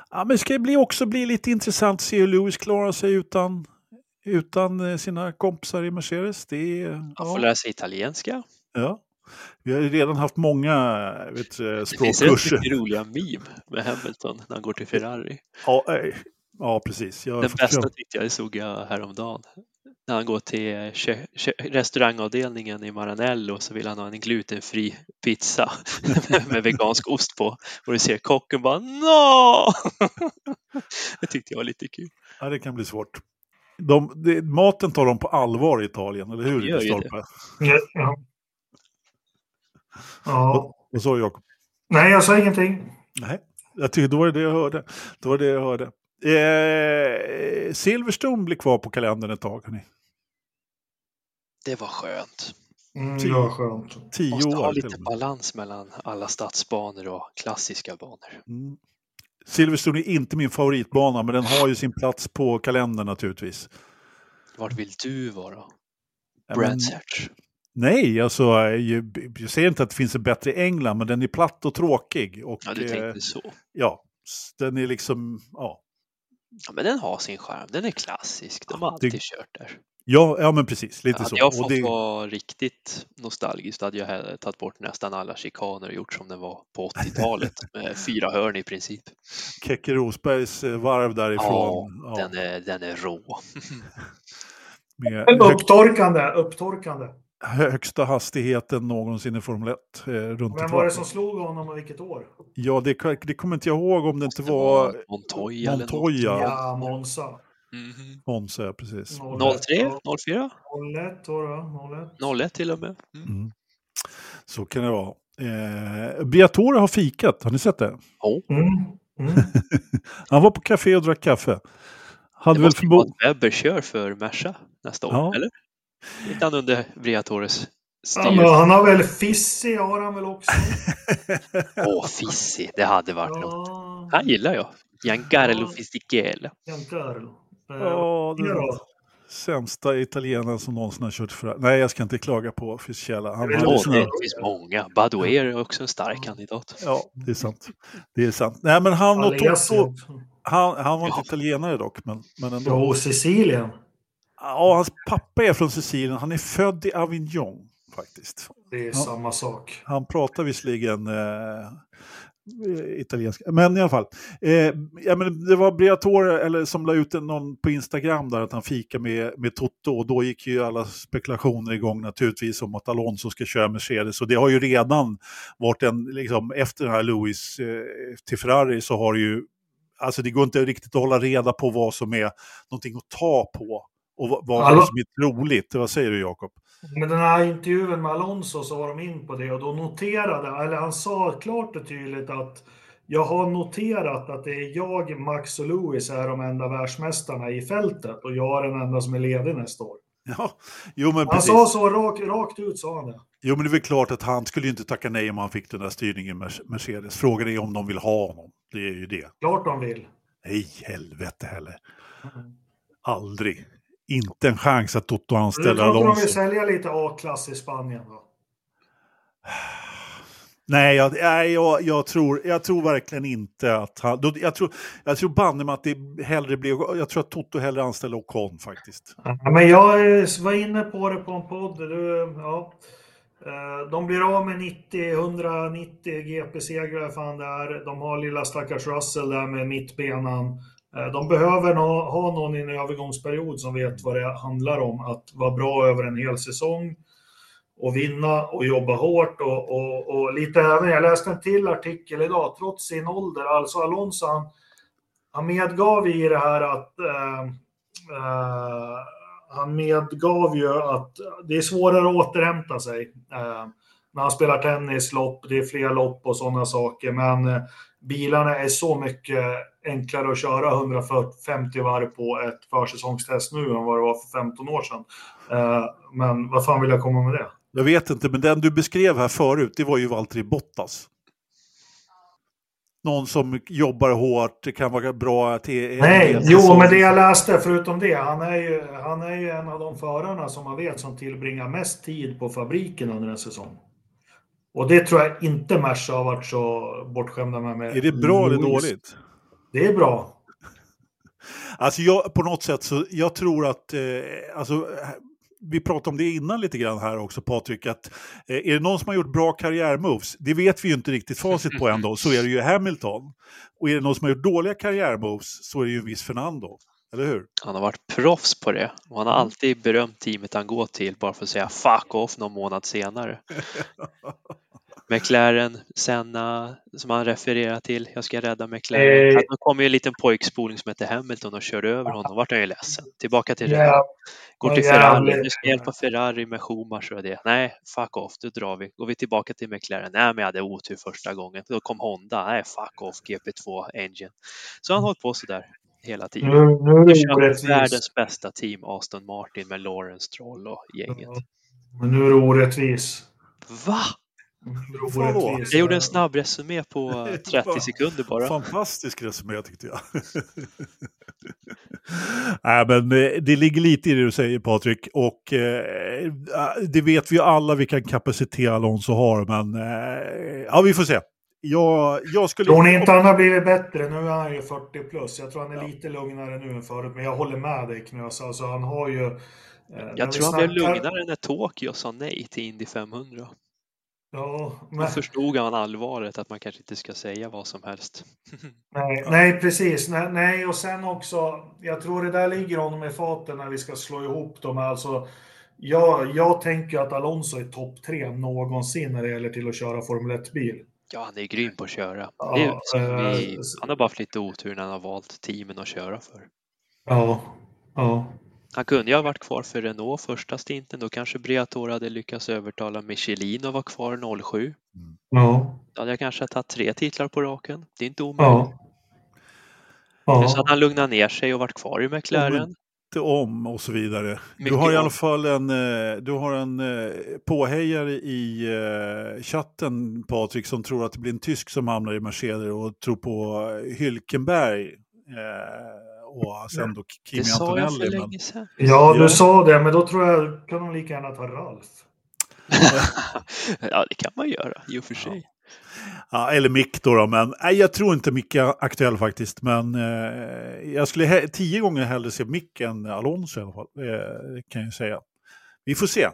ja men det ska bli också bli lite intressant att se hur Lewis klarar sig utan, utan eh, sina kompisar i Mercedes. Det är... Han Ja. får lära sig italienska. Ja. Vi har redan haft många vet, du, Det finns rätt språkkurser. mycket roliga meme med Hamilton när han går till Ferrari. Ja, eh, ja, precis. Jag Den bästa köpa- tyckte jag såg jag häromdagen. När han går till restaurangavdelningen i Maranello så vill han ha en glutenfri pizza med vegansk ost på. Och du ser kocken bara Nå! Det tyckte jag var lite kul. Ja, det kan bli svårt. De, det, maten tar de på allvar i Italien, eller hur? Gör ju det. Stolpe? Ja. Vad sa du Jakob? Nej, jag sa ingenting. Nej, jag tyckte då var det det jag hörde. Då var det det jag hörde. Eh, Silverstone blir kvar på kalendern ett tag. Hörni. Det var skönt. Mm, Tio. det var skönt. Tio Måste ha år. lite och med. balans mellan alla stadsbanor och klassiska banor. Mm. Silverstone är inte min favoritbana, men den har ju sin plats på kalendern naturligtvis. Vart vill du vara? Hatch. Nej, alltså, jag, jag säger inte att det finns en bättre i England, men den är platt och tråkig. Och, Ja, du eh, tänkte så. ja, den är liksom, ja. Ja, men den har sin charm. Den är klassisk. De har alltid kört där. Ja, ja, men precis, lite Hade så. jag fått det, vara riktigt nostalgisk hade jag tagit bort nästan alla chikaner och gjort som det var på 80-talet med fyra hörn i princip. Keke Rosbergs eh, varv därifrån. Ja, Den, är, den är rå. med Upptorkande, upptorkande. högsta hastigheten någonsin i Formel 1. Eh, runt Vem var det som slog honom och vilket år? Ja, det, det kommer inte jag ihåg om det inte Det var Montoya eller Montoya. Ja, Monza. Något. Mhm. Monza, precis. 03? 04? 01 var det, 01. 01 till och med. Mm. Mm. Så kan det vara. Eh, Briatore har fikat, har ni sett det? Mm. Mm. Han var på café och drack kaffe. Hade Det väl att Webber kör för Merca nästa år, Ja. eller? Inte han under Briatores Ja, styr? han har väl Fissi, har han väl också? Åh, Fissi, det hade varit något. Ja, Han gillar jag. Giancarlo Ja. Fisichella. Giancarlo. Ja, det då? sämsta italienaren som någonsin har kört för... Nej, jag ska inte klaga på Fisichella. Han Det var snäll. det finns många. Badouer är också en stark kandidat. Ja, det är sant. Det är sant. Nej, men han och Toto, han, han var inte Ja. italienare dock, men, men ändå. Jo, Sicilien. Ja, hans pappa är från Sicilien. Han är född i Avignon, faktiskt. Det är Ja. samma sak. Han pratar visserligen eh, italienska, men i alla fall. Eh, ja, men det var Briatore eller, som la ut någon på Instagram där att han fika med, med Toto och då gick ju alla spekulationer igång naturligtvis om att Alonso ska köra Mercedes och det har ju redan varit en, liksom, efter den här Lewis eh, till Ferrari så har det ju, alltså det går inte riktigt att hålla reda på vad som är någonting att ta på och vad, vad som är troligt. Vad säger du Jakob? Men den här intervjun med Alonso så var de in på det och då noterade, eller han sa klart och tydligt att jag har noterat att det är jag, Max och Lewis är de enda världsmästarna i fältet och jag är den enda som är ledig nästa år. Ja, jo men Han precis. sa så rakt, rakt ut sa han det. Jo, men det är väl klart att han skulle ju inte tacka nej om han fick den där styrningen med Mercedes. Frågan är om de vill ha honom. Det är ju det. Klart de vill. Nej, helvete heller. Aldrig. Inte en chans att Toto anställer Alonso. Du tror de vill sälja lite A-klass i Spanien då? Nej, jag, jag, jag, tror, jag tror verkligen inte att han... Jag tror, jag tror banne att det hellre blir... Jag tror att Toto hellre anställer Ocon faktiskt. Ja, men jag var inne på det på en podd. Du, ja. Eh, de blir av med 90, 190 GP-segrar, fan det är. De har lilla stackars Russell där med mittbenan. Eh, de behöver ha någon i en övergångsperiod som vet vad det handlar om. Att vara bra över en hel säsong och vinna och jobba hårt och, och, och, lite även, jag läste en till artikel idag, trots sin ålder, alltså Alonso han, han medgav i det här att eh, eh, han medgav ju att det är svårare att återhämta sig eh, när han spelar tennis, lopp, det är fler lopp och sådana saker, men eh, bilarna är så mycket enklare att köra 150 varv på ett försäsongstest nu än vad det var för 15 år sedan. Eh, men vad fan vill jag komma med det? Jag vet inte, men den du beskrev här förut, det var ju Valtteri Bottas. Någon som jobbar hårt, kan vara bra till... Nej, jo, men det jag läste förutom det, han är, ju, han är ju en av de förarna som man vet som tillbringar mest tid på fabriken under en säsong. Och det tror jag inte Merca har varit så bortskämda med. med är det bra eller dåligt? Det är bra. Alltså jag, på något sätt så, jag tror att, eh, alltså vi pratade om det innan lite grann här också Patrik, att eh, är det någon som har gjort bra karriärmoves, det vet vi ju inte riktigt facit på ändå, så är det ju Hamilton. Och är det någon som har gjort dåliga karriärmoves så är det ju en viss Fernando. Eller hur? Han har varit proffs på det och han har alltid berömt teamet han går till bara för att säga fuck off någon månad senare. McLaren, Senna, som han refererar till, jag ska rädda McLaren. Eh. Det kom ju en liten pojkspoling som hette Hamilton och körde över honom, vart han ju ledsen. Tillbaka till det. Går till Ferrari, nu ska hjälpa Ferrari med Schumacher och det. Nej, fuck off, då drar vi. Går vi tillbaka till McLaren, nej men jag hade otur första gången. Då kom Honda, nej fuck off, GP2 Engine. Så han har hållit på sådär hela tiden. Nu, nu är det världens bästa team, Aston Martin med Lawrence Stroll och gänget. Men nu är det orättvis. Va? Jag gjorde en snabb resumé på 30 sekunder bara. Fantastisk resumé tyckte jag. Nej, men eh, det ligger lite i det du säger Patrik och eh, det vet vi alla vilken kapacitet Alonso har men eh, ja vi får se. Jag, jag skulle... Tror ni inte han har blivit bättre? Nu är han ju 40 plus. Jag tror han är ja. lite lugnare nu än förut men jag håller med dig Knös. Alltså han har ju... Eh, jag tror han blev lugnare när Tokyo sa nej till Indy 500. Ja, men... Då förstod han allvaret att man kanske inte ska säga vad som helst. nej, nej, precis. Nej, nej, och sen också, jag tror det där ligger honom i faten när vi ska slå ihop dem. Alltså, jag, jag tänker att Alonso är topp tre någonsin när det gäller till att köra Formel 1-bil. Ja, han är grym på att köra. Ja, vi, äh, han har bara haft lite otur när han har valt teamen att köra för. Ja, ja. Han kunde ju ha varit kvar för Renault första stinten. Då kanske Briatore hade lyckats övertala Michelin att vara kvar 07. Mm. Ja. Då hade jag kanske tagit tre titlar på raken. Det är inte omöjligt. Ja. Ja. Så hade han lugnat ner sig och varit kvar i McLaren. om och så vidare. Mycket du har i alla fall en, eh, du har en eh, påhejare i eh, chatten Patrik som tror att det blir en tysk som hamnar i Mercedes och tror på Hylkenberg och sen då Kimi Antonelli. Det sa jag för länge sedan. Ja, du ja. sa det, men då tror jag kan de lika gärna ta Ralf. ja, det kan man göra i och för sig. Ja, eller Mick då, då, men nej, jag tror inte Mick är aktuell faktiskt. Men eh, jag skulle tio gånger hellre se Mick än Alonso i alla fall. Eh, kan jag säga. Vi får se.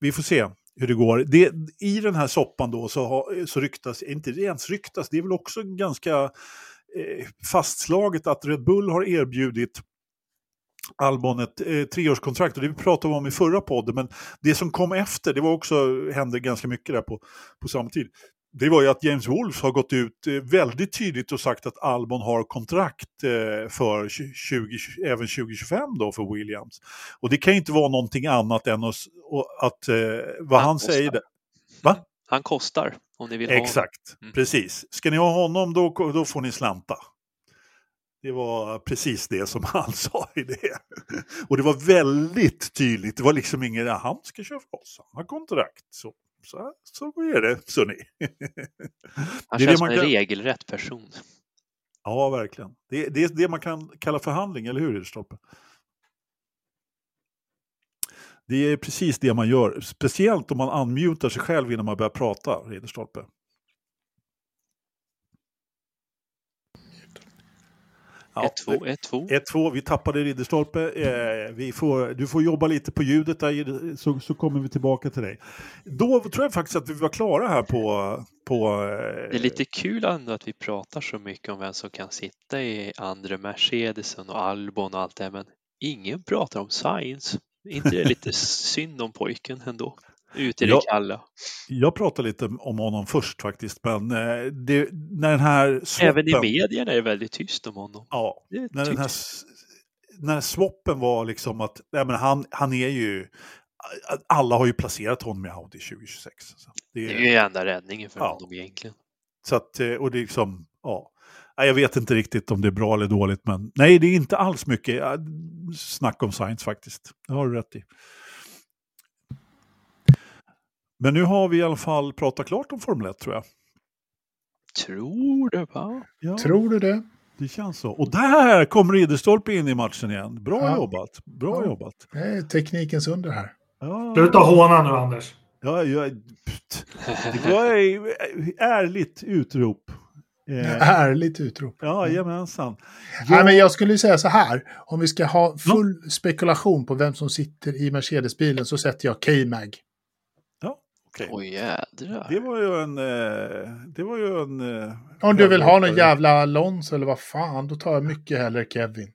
Vi får se hur det går. Det, I den här soppan då så, har, så ryktas, inte ens ryktas, det är väl också ganska fastslaget att Red Bull har erbjudit Albon ett eh, treårskontrakt och det vi pratade om i förra podden men det som kom efter, det var också, hände ganska mycket där på, på tid. Det var ju att James Wolf har gått ut eh, väldigt tydligt och sagt att Albon har kontrakt eh, för 20, även 2025 då för Williams. Och det kan ju inte vara någonting annat än att, att eh, vad han, han säger. Va? Han kostar om ni vill ha Exakt, mm. precis. Ska ni ha honom då, då får ni slanta. Det var precis det som han sa i det. Och det var väldigt tydligt. Det var liksom ingen, han ska köra för oss, han har kontrakt. Så, så, så är det, så ni. Han känns som en regelrätt person. Ja, verkligen. Det, det är det man kan kalla förhandling, eller hur Ridderstolpe? Det är precis det man gör, speciellt om man unmutar sig själv innan man börjar prata, Ridderstolpe. Ja, 1-2, 1-2. 1-2, vi tappade Ridderstolpe. Eh, vi får, du får jobba lite på ljudet där, så, så kommer vi tillbaka till dig. Då tror jag faktiskt att vi var klara här på... på eh, Det är lite kul ändå att vi pratar så mycket om vem som kan sitta i andra Mercedesen och Albon och allt det, men ingen pratar om Science. Inte det lite synd om pojken ändå? Ute i det kalla. Jag pratade lite om honom först faktiskt, men eh, det, när den här swappen... Även i medierna är det väldigt tyst om honom. Ja, när den här, när swappen var liksom att, nej men han, han är ju, alla har ju placerat honom i Audi 2026. Så det, Det är ju enda räddningen för Ja. honom egentligen. så att, eh, och det är liksom, ja. Nej, Jag vet inte riktigt om det är bra eller dåligt, men nej, det är inte alls mycket snack om science faktiskt. Det har du rätt i. Men nu har vi i alla fall pratat klart om Formel 1 tror jag. Tror det va? Ja, Tror du det? det känns så. Och där kommer Ridderstolpe in i matchen igen. Bra Ja. jobbat. Bra Ja. jobbat. Det är teknikens under här. Ja. Sluta håna nu Anders. Ja, jag, det var ett ärligt utrop. Eh, Ärligt utrop. ja, jajamensan. Nej, men jag skulle säga så här. Om vi ska ha full spekulation på vem som sitter i Mercedes-bilen så sätter jag K-Mag. Ja, okej. Oj jädrar. Det var ju en... Eh, det var ju en... Eh, Om du vill ha någon jävla Alonso eller vad fan, då tar jag mycket hellre Kevin.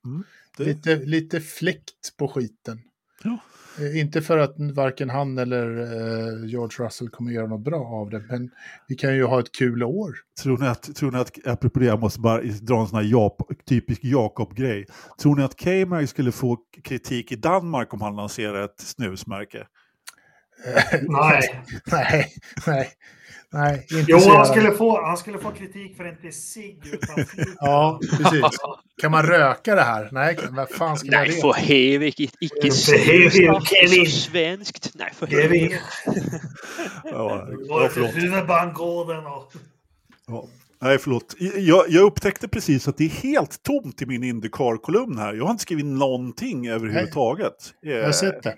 det, Lite, lite fläkt på skiten. Ja. Eh, inte för att varken han eller eh, George Russell kommer göra något bra av det, men vi kan ju ha ett kul år. tror, ni att, tror ni att, apropå det, jag måste bara dra en sån här Jap- typisk Jakob-grej. Tror ni att K-Mag skulle få kritik i Danmark om han lanserar ett snusmärke? Nej. nej, nej, nej, inte Jo, han skulle, få, han skulle få kritik för inte cigg utan. Ja, precis. Kan man röka det här? Nej, vad fan ska Nej, för det? icke För helvete, Kevin. så svenskt. Nej, för helvete. Ja, förlåt. till huvudbangården och... Ja. Nej, förlåt. Jag, jag upptäckte precis att det är helt tomt i min Indycar-kolumn här. Jag har inte skrivit någonting överhuvudtaget. Jag har sett det.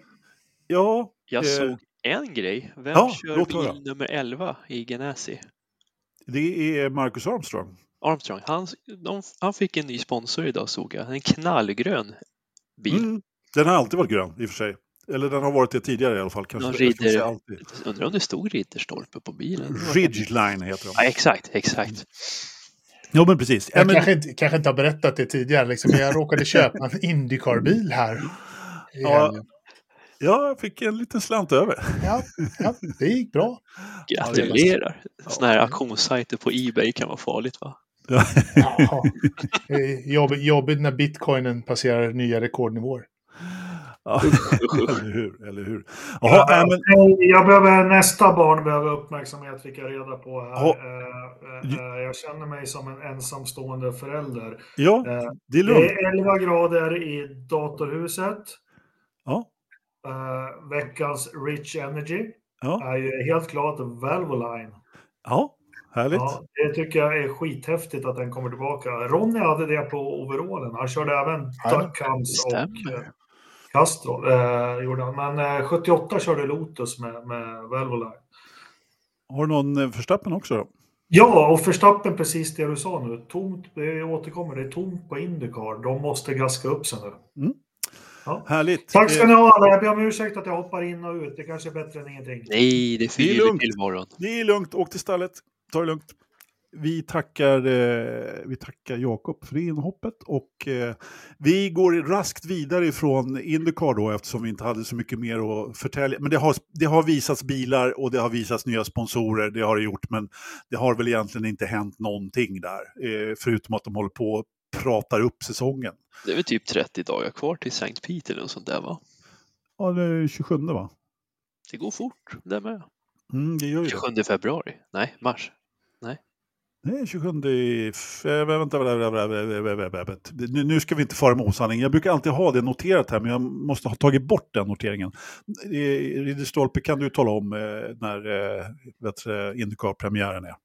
Ja, Jag Eh, såg en grej. Vem ja, kör bil nummer 11 i Ganassi? det är Marcus Armstrong. Armstrong. Han, de, han fick en ny sponsor idag såg jag. En knallgrön bil. Mm. Den har alltid varit grön i och för sig. Eller den har varit det tidigare i alla fall. Kanske. Någon Jag Ridder- alltid. Undrar om det stod Ridderstolpe på bilen? Ridgeline heter de. Ja, exakt, exakt. Ja, men precis. Ja, Jag men, kanske, inte, kanske inte har berättat det tidigare, liksom, jag råkade köpa en Indycar-bil här. Ja. Ja, jag fick en liten slant över. Ja, ja, det gick bra. Gratulerar! Ja. Sådana här auktionssajter på Ebay kan vara farligt va? Ja. Eh, Jobbigt, jobbigt när bitcoinen passerar nya rekordnivåer. Ja, eller hur? Eller hur? Jaha, nej, men, Jag behöver, nästa barn behöver uppmärksamhet fick jag reda på här. Ja. Eh, Jag känner mig som en ensamstående förälder. ja, det är Det lugnt. är 11 grader i datorhuset. Ja, Eh, veckans Rich Energy ja, är ju helt klart Valvoline. ja härligt. Ja, det tycker jag är skithäftigt att den kommer tillbaka. Ronny hade det på overallen. Han körde även Duckhams och stämmer. eh. Eh, gjorde han. Men eh, 78 körde Lotus med, med Valvoline. Har du någon eh, förstappen också då? Ja, och Verstappen precis det du sa nu. Tomt, det återkommer, det är tomt på Indycar. De måste gaska upp sig nu. Härligt. Tack ska Eh, ni ha alla. Jag ber om ursäkt att jag hoppar in och ut. Det kanske är bättre än ingenting. Nej, det fyller lugnt. till imorgon. Det är lugnt, åk till stallet. Ta det lugnt. Vi tackar, eh, vi tackar Jakob för inhoppet och eh, vi går raskt vidare ifrån Indycar då eftersom vi inte hade så mycket mer att förtälja. Men det har, det har visats bilar och det har visats nya sponsorer, det har det gjort, men det har väl egentligen inte hänt någonting där. Eh, förutom att de håller på och pratar upp säsongen. Det är väl typ 30 dagar kvar till Sankt Peter eller något sånt där va? Ja, det är 27 va? Det går fort det med. Mm, det gör ju det. 27 februari? Nej, mars. Nej, 27 f- eh, Vänta. Nu, ska vi inte fara med osanning. Jag brukar alltid ha det noterat här, men jag måste ha tagit bort den noteringen. Eh, Ridderstolpe, kan du tala om eh, när eh, Indycar-premiären är?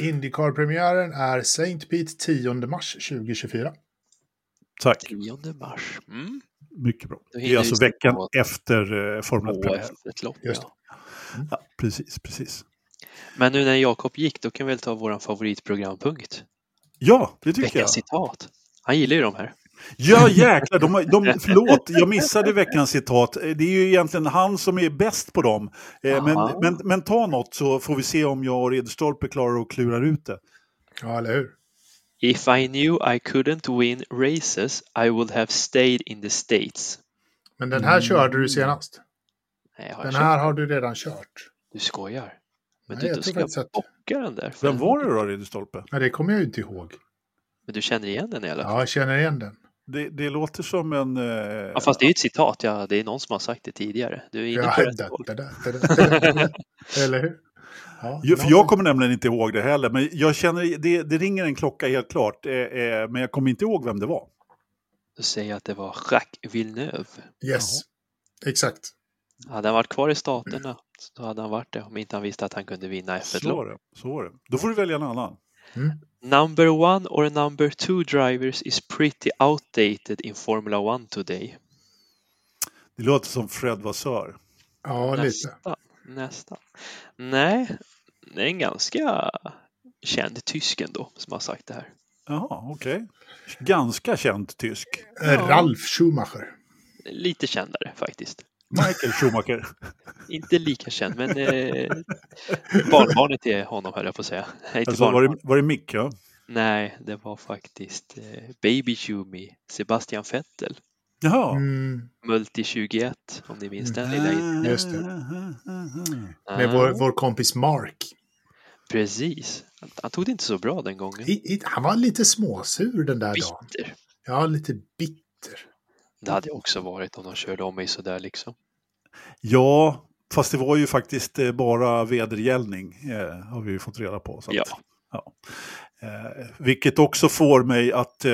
Indycar-premiären är St. Pete 10 mars 2024. Tack. 10 mars. Mm. Mycket bra. Det är alltså veckan på- efter eh, Formel 1 På premiär. ett lopp, Just ja. Ja, precis, precis. Men nu när Jakob gick, då kan vi väl ta vår favoritprogrampunkt. Ja, det tycker jag. Veckans citat. Han gillar ju de här. Ja, jäklar. De, de, förlåt, jag missade veckans citat. Det är ju egentligen han som är bäst på dem. Eh, Men, men, men ta något så får vi se om jag och Ridderstolpe klarar att klura ut det. Ja, eller hur? If I knew I couldn't win races I would have stayed in the States. Men den här körde du senast. Nej, har Den här kört? har du redan kört. Du skojar. Men Nej, du, jag då ska jag bocka den där. Vem var det då, Ridderstolpe? Men det kommer jag ju inte ihåg. Men du känner igen den i alla fall? Ja, jag känner igen den. Det, det låter som en... Eh, Ja, fast det är ju ett citat. Ja, det är någon som har sagt det tidigare. Du är inne Ja, på rätt da, håll. da, da, da, da, da. Eller hur? Ja, ju- för jag kommer nämligen inte ihåg det heller, men jag känner, det, det ringer en klocka helt klart. Eh, eh, men jag kommer inte ihåg vem det var. Då säger jag att det var Jacques Villeneuve. Yes, exakt. Hade han varit kvar i staterna så hade han varit det om inte han visste att han kunde vinna Så F1-lopp. var det. Så var det. Då får du välja en annan. Number one or number two drivers is pretty outdated in Formula One today. Det låter som Fred Vassör. Ja, lite. Nästan. Nej, det är en ganska känd tysk ändå som har sagt det här. Jaha, okej. Ganska känd tysk. Eh, Ralf Schumacher. Lite kändare faktiskt. Michael Schumacher. Inte lika känd, men eh, barnbarnet till honom höll jag på att säga. Nej, Alltså, var, det, var det Mick? Ja? Nej, det var faktiskt eh, Baby Schumi, Sebastian Vettel. Jaha. Mm, Multi 21, om ni minns den lilla. in- Just det. Ah, med vår, vår kompis Mark. Precis. Han, han tog det inte så bra den gången. I, i, han var lite småsur den där dagen. Bitter. Ja, lite bitter. Det hade jag också varit om de körde om mig sådär liksom. Ja, fast det var ju faktiskt eh, bara vedergällning, eh, har vi ju fått reda på. Så att, Ja. ja. Eh, vilket också får mig att eh,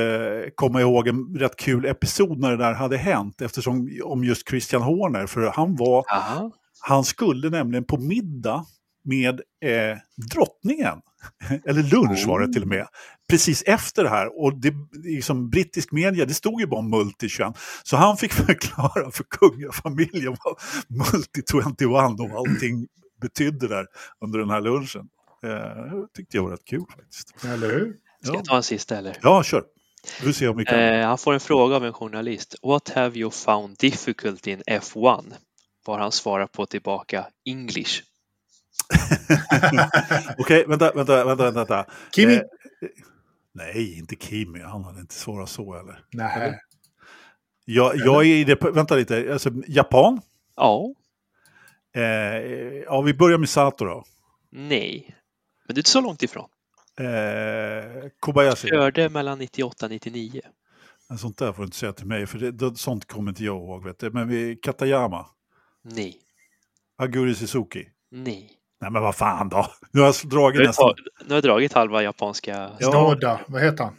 komma ihåg en rätt kul episod när det där hade hänt, eftersom om just Christian Horner, för han var, Aha. han skulle nämligen på middag med eh, drottningen, eller lunch var det till och med, precis efter det här. Och det, liksom, brittisk media, det stod ju bara om multi-21. Så han fick förklara för kungafamiljen vad multi-21 och allting betydde där under den här lunchen. Eh, tyckte jag var rätt kul faktiskt. Eller hur? Ska Ja, jag ta en sista eller? ja kör. Vi får se om vi kan. Eh, han får en fråga av en journalist. What have you found difficult in F1? Var han svarar på tillbaka English. Okej, vänta, vänta, vänta, vänta. Kimi? Eh, nej, inte Kimi. Han hade inte svarat så eller? Nej. Jag, jag är i det, vänta lite, alltså, japan? Ja, Eh, ja, vi börjar med Sato då. nej. Men det är inte så långt ifrån. Eh, Kobayashi. Körde mellan 98 och 99. En sånt där får du inte säga till mig, för det, det, sånt kommer inte jag ihåg. Vet du. Men vi, Katayama. Nej, Aguri Suzuki. nej. Nej men vad fan då. Nu har jag dragit Nu nästan. nu har jag dragit halva japanska. Ja. Noda, vad heter han?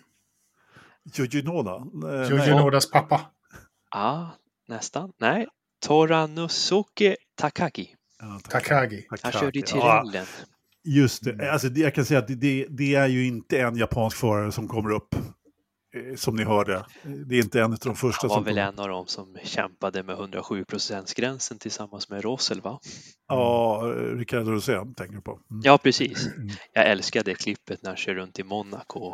Yuji Noda. Eh, Jojo. Nodas pappa. Ja, nästan. Nej. Toranosuke Takagi. Ja. Takagi. Han körde i Ja, Tyrellen. just det. Alltså, det- jag kan säga att det, det, det är ju inte en japansk förare som kommer upp. Eh, Som ni hörde. Det är inte en av de första Han var som väl en av dem som kämpade med 107 gränsen tillsammans med Rossel, va? Ja, Ricardo Rosén tänker du på. Mm. Ja, precis. Jag älskar det klippet när han kör runt i Monaco.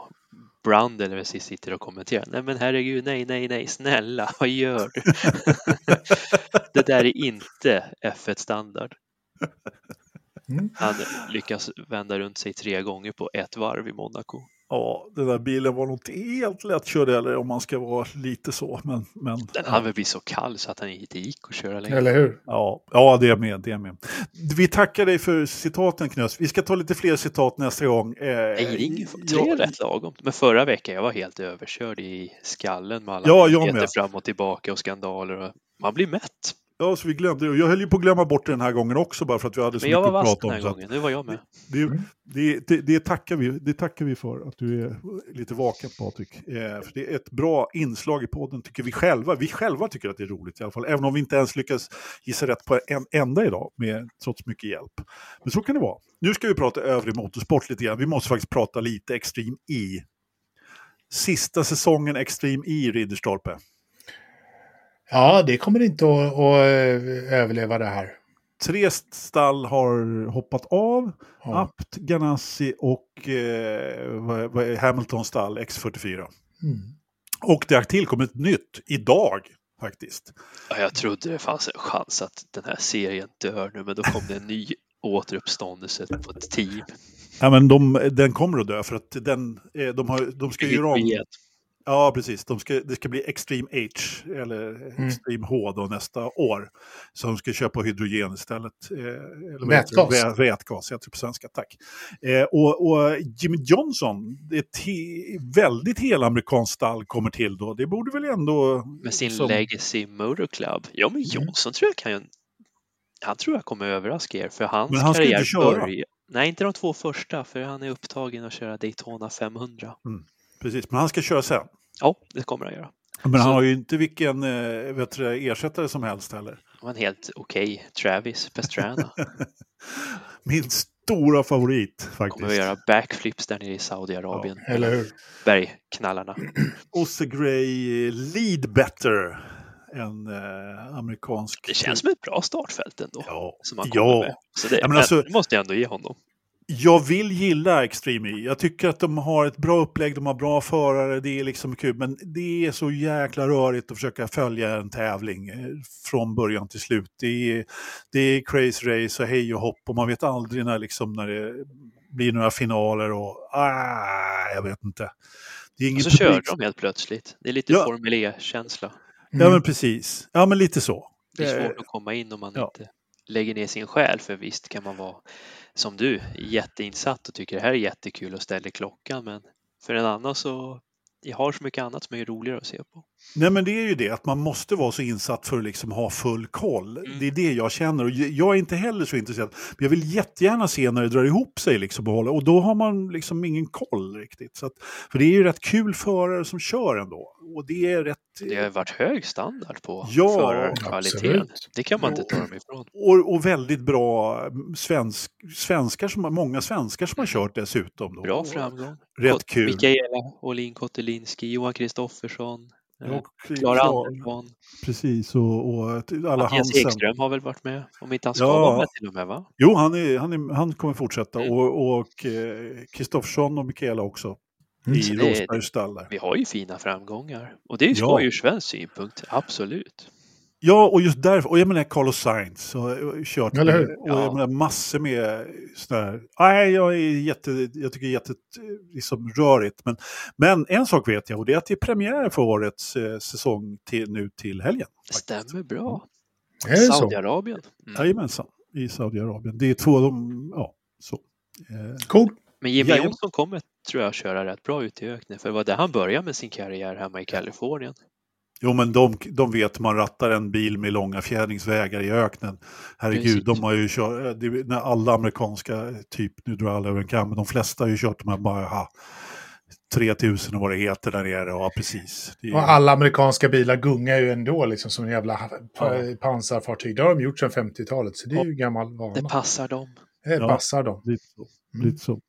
Brand eller precis sitter och kommenterar. Nej men herregud, nej, nej, nej, snälla, vad gör du? det där är inte F1-standard. Mm. Han lyckas vända runt sig tre gånger på ett varv i Monaco. Ja, den där bilen var nog inte helt lättkörd eller om man ska vara lite så. Men, men Den hade väl blivit så kall så att han inte gick att köra längre. Eller hur? ja, ja, det är med. Det är med. Vi tackar dig för citaten Knös. Vi ska ta lite fler citat nästa gång. Eh, Nej, det är ingen tre ja, rätt lagom. Men förra veckan jag var helt överkörd i skallen med alla Ja, jag fram och tillbaka och skandaler. Och man blir mätt. Ja, så vi glömde det. Jag höll ju på att glömma bort det den här gången också bara för att vi hade så Men jag mycket var att vass prata den om. här att gången, nu var jag med. Det, det, det, det, tackar vi, det tackar vi för, att du är lite vaken Patrik. Eh, för det är ett bra inslag i podden tycker vi själva. Vi själva tycker att det är roligt i alla fall. Även om vi inte ens lyckas gissa rätt på en enda idag, med, trots mycket hjälp. Men så kan det vara. Nu ska vi prata övrig motorsport lite grann. Vi måste faktiskt prata lite Extreme E. Sista säsongen Extreme E, Ridderstolpe. Ja, det kommer inte att, att eh, överleva det här. Tre stall har hoppat av. Ja. Apt, Ganassi och eh, Hamiltons stall X44. Mm. Och det har tillkommit nytt idag faktiskt. Ja, jag trodde det fanns en chans att den här serien dör nu, men då kom det en ny återuppståndelse på ett team. Ja, men de, den kommer att dö för att den, eh, de, har, de ska göra om... Ja, precis. De ska, det ska bli Extreme H, eller Extreme H då nästa år. Så de ska köpa hydrogen istället. Eh, eller? Vätgas. Vä- Vätgas, heter det på svenska, tack. Eh, och, och Jimmy Johnson, ett he, väldigt helamerikanskt stall kommer till då. Det borde väl ändå... Med sin som- Legacy Motor Club. Ja, men Johnson tror jag kan ju... Han tror jag kommer överraska er, för hans Men han ska karriär inte köra. börjar... Nej, inte de två första, för han är upptagen att köra Daytona 500. Precis, men han ska köra sen. Ja, det kommer han göra. Men han Så- har ju inte vilken eh, vet du, ersättare som helst heller. Det var en helt okej Travis Pastrana. Min stora favorit faktiskt. Kommer att göra backflips där nere i Saudiarabien. Eller hur? Bergknallarna. Osse Gray Lead Better. En eh, amerikansk... Det känns som ett bra startfält ändå. Ja, Som han ja. med. Så det, Ja, men alltså- det måste jag ändå ge honom. Jag vill gilla Extreme E. Jag tycker att de har ett bra upplägg, de har bra förare, det är liksom kul. Men det är så jäkla rörigt att försöka följa en tävling eh, från början till slut. Det är, det är crazy race och hej och hopp och man vet aldrig när, liksom, när det blir några finaler och ah, jag vet inte. Det är Och ingen så publik- de helt plötsligt. Det är lite Ja. Formel E-känsla. Ja men precis, ja men lite så. Det är svårt att komma in om man ja. inte lägger ner sin själ. För visst kan man vara som du, jätteinsatt och tycker det här är jättekul och ställer klockan. Men för en annan så jag har så mycket annat som är roligare att se på. Nej men det är ju det, att man måste vara så insatt för att liksom ha full koll. Mm. Det är det jag känner och jag är inte heller så intresserad. Men jag vill jättegärna se när det drar ihop sig liksom och, hålla, och då har man liksom ingen koll riktigt. Så att, för det är ju rätt kul förare som kör ändå. Och det är rätt... Det har varit hög standard på Ja, förarkvaliteten. Det kan man inte ta dem ifrån. Och, och väldigt bra mm, svensk, svenskar, som, många svenskar som har kört dessutom. Då. Bra framgång. Rätt kul. Mikaela Olin Kotelinski, Johan Kristoffersson, eh, Och, Klara Klar- Andersson. Precis, och, och alla Mattias Hansen. Ekström har väl varit med? Om inte han ska Ja. vara med till och med va? Jo, han, är, han, är, han kommer fortsätta. Mm. Och, och eh, Kristoffersson och Mikaela också. Mm. I Rosbergs stall. Vi har ju fina framgångar. Och det är ju Ja. skoj ur svensk synpunkt, absolut. Ja, och just därför. Och jag menar Carlos Sainz har eh, kört Eller hur? med, och jag Ja. menar massor med sådana här. Nej, jag är jätte, jag tycker det är jätte, liksom rörigt. Men, men en sak vet jag och det är att det är premiär för årets eh, säsong till, nu till helgen. Det stämmer bra. Så? Saudiarabien. Mm. Jajamensan, i Saudiarabien. Det är två av dem, ja, så. Eh, Cool. Men Jimmy. Jonsson kommer, tror jag, köra rätt bra ut i öknen. För det var där han började med sin karriär hemma i Kalifornien. Jo, men de, de vet man rattar en bil med långa fjädringsvägar i öknen. Herregud, Precis. de har ju kört, det, är- när alla amerikanska, typ, nu drar jag alla över en kam, men de flesta har ju kört de här bara, ha, 3000 och vad det heter där nere, ja precis. Det är, Och alla amerikanska bilar gungar ju ändå liksom som en jävla pa- Ja. pansarfartyg. Det har de gjort sedan 50-talet, så det är ju gammal Det vana. passar dem. Det Ja. passar dem. lite, så, Mm. lite så.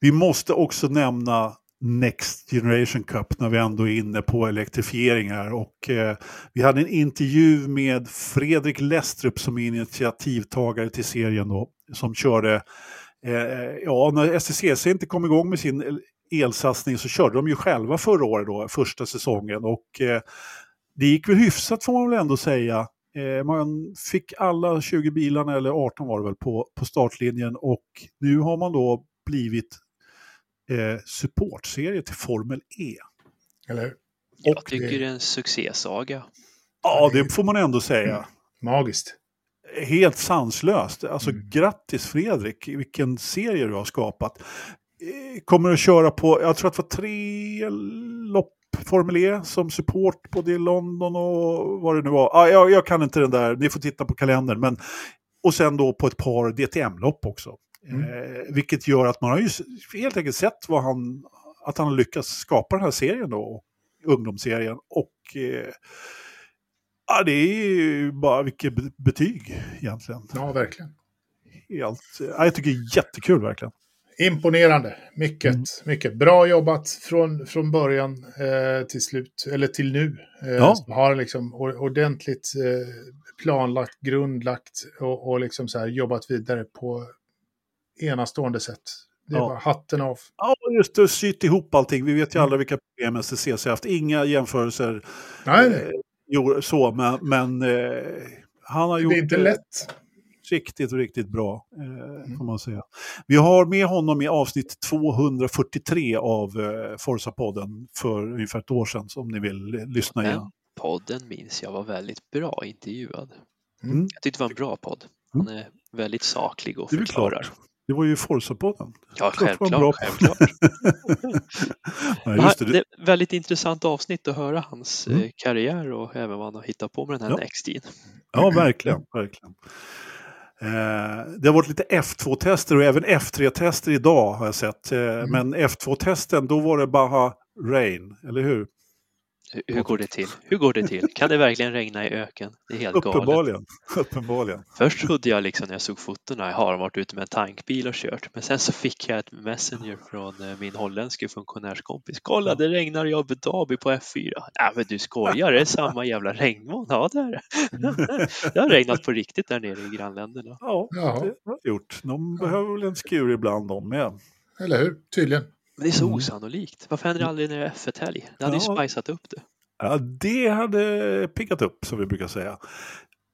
Vi måste också nämna Next Generation Cup när vi ändå är inne på elektrifiering här. Och, eh, vi hade en intervju med Fredrik Lestrup som är initiativtagare till serien då, som körde, eh, ja när STCC inte kom igång med sin elsatsning så körde de ju själva förra året då, första säsongen. Och eh, det gick väl hyfsat får man väl ändå säga. Eh, man fick alla 20 bilarna, eller 18 var det väl, på, på startlinjen och nu har man då blivit eh, supportserie till Formel E. Eller hur? Jag tycker det- är en succésaga. Ja, det får man ändå säga. Magiskt. Helt sanslöst. Alltså Mm. grattis Fredrik, vilken serie du har skapat. Eh, Kommer att köra på, jag tror att det var tre lopp Formel E som support både i London och vad det nu var. Ah, jag, jag kan inte den där, ni får titta på kalendern. Men, och sen då på ett par DTM-lopp också. Mm. Eh, vilket gör att man har ju helt enkelt sett vad han, att han har lyckats skapa den här serien då, ungdomsserien. Och eh, ja, det är ju bara vilket betyg egentligen. Ja, verkligen. Helt, ja, jag tycker det är jättekul verkligen. Imponerande, mycket, mm. mycket. Bra jobbat från, från början eh, till slut, eller till nu. Eh, ja. Har liksom ordentligt eh, planlagt, grundlagt och, och liksom så här jobbat vidare på enastående sätt. Det är ja. bara hatten av. Ja, just det, sytt ihop allting. Vi vet ju mm. alla vilka problem STCC har haft. Inga jämförelser. Nej, nej. Eh, så, men, men eh, han har gjort... Det är inte lätt riktigt, riktigt bra. Eh, mm. får man säga. Vi har med honom i avsnitt 243 av eh, Forza-podden för ungefär ett år sedan, om ni vill lyssna igen. Den podden minns jag var väldigt bra intervjuad. Mm. Jag tyckte det var en bra podd. Han mm. är väldigt saklig och förklarar. Klart. Det var ju Forza-podden. Ja, självklart. självklart. Nej, det. det är väldigt intressant avsnitt att höra hans mm. Eh, karriär och även vad han har hittat på med den här ja. Nextin. Ja, verkligen. verkligen. Eh, det har varit lite F2-tester och även F3-tester idag har jag sett. Eh, mm. Men F2-testen, då var det bara rain, eller hur? Hur går det till? Hur går det till? Kan det verkligen regna i öken? Det är helt Uppenbarligen. galet. Uppenbarligen. Först trodde jag liksom när jag såg fotona, jag har varit ute med en tankbil och kört. Men sen så fick jag ett messenger från eh, min holländske funktionärskompis. Kolla, det regnar i Abu Dhabi på F4. Ja, men du skojar, det är samma jävla regnmoln. Ja, det är det. Det har regnat på riktigt där nere i grannländerna. Ja, det har gjort. De behöver väl en skur ibland de med. Eller hur? Tydligen. Men det är så mm. osannolikt. Varför händer det aldrig när det är F1-helg? Det hade ja. ju spicat upp det. Ja, det hade pickat upp som vi brukar säga.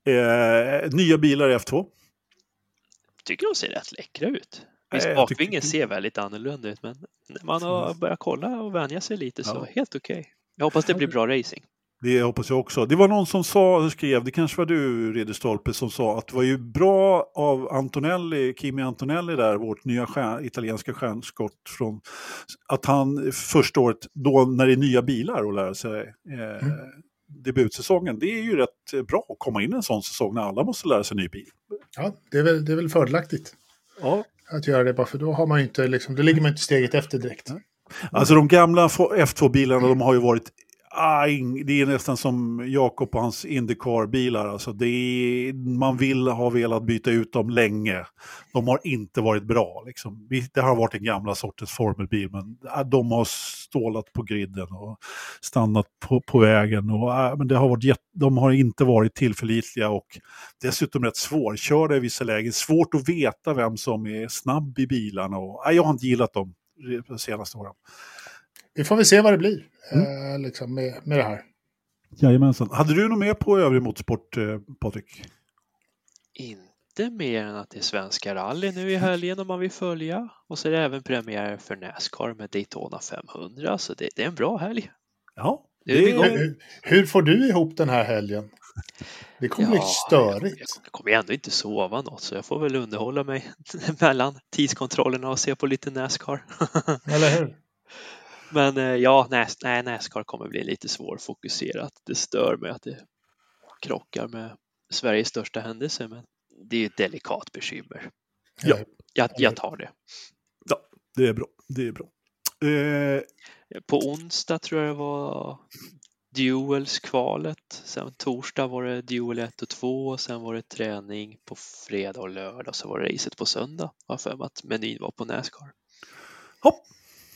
Eh, nya bilar i F2. Tycker de ser rätt läckra ut. Visst, eh, bakvingen tycker... ser väldigt annorlunda ut, men när man har börjat kolla och vänja sig lite så ja. helt okej. Okay. Jag hoppas det blir bra racing. Det hoppas jag också. Det var någon som sa, skrev, det kanske var du Ridderstolpe, som sa att det var ju bra av Antonelli, Kimi Antonelli där, vårt nya stjärn, italienska stjärnskott, från, att han första året, då när det är nya bilar och lära sig eh, mm. debutsäsongen, det är ju rätt bra att komma in en sån säsong när alla måste lära sig ny bil. Ja, det är väl, det är väl fördelaktigt. Ja. Att göra det, bara för då har man inte, liksom, då ligger man inte steget efter direkt. Alltså de gamla F2-bilarna, de har ju varit Ah, det är nästan som Jakob och hans Indycar-bilar. Alltså man vill ha velat byta ut dem länge. De har inte varit bra. Liksom. Det har varit en gamla sortens formelbil, men ah, de har stålat på griden och stannat på, på vägen. Och, ah, men det har varit, de har inte varit tillförlitliga och dessutom rätt svårkörda i vissa lägen. Svårt att veta vem som är snabb i bilarna. Och, jag har inte gillat dem de senaste åren. Vi får väl se vad det blir mm. eh, liksom med, med det här. Jajamensan. Hade du något mer på övrig motorsport, eh, Patrik? Inte mer än att det är Svenska rally nu i helgen om man vill följa. Och så är det även premiär för Nascar med Daytona 500, så det, det är en bra helg. Ja. Det är hur, hur, får du ihop den här helgen? Det kommer ja, bli störigt. Jag, jag kommer ändå inte sova något så jag får väl underhålla mig mellan tidskontrollerna och se på lite Nascar. Eller hur? Men eh, ja, Nas nej, Nascar kommer bli lite svårfokuserat. Det stör mig att det krockar med Sveriges största händelse, men det är ett delikat bekymmer. Ja, jag, jag tar det. Ja, det är bra. Det är bra. Eh... På onsdag tror jag det var Duels-kvalet. Sen torsdag var det Duel 1 och 2 och sen var det träning på fredag och lördag och så var det racet på söndag. Har för mig att menyn var på Nascar. Hopp,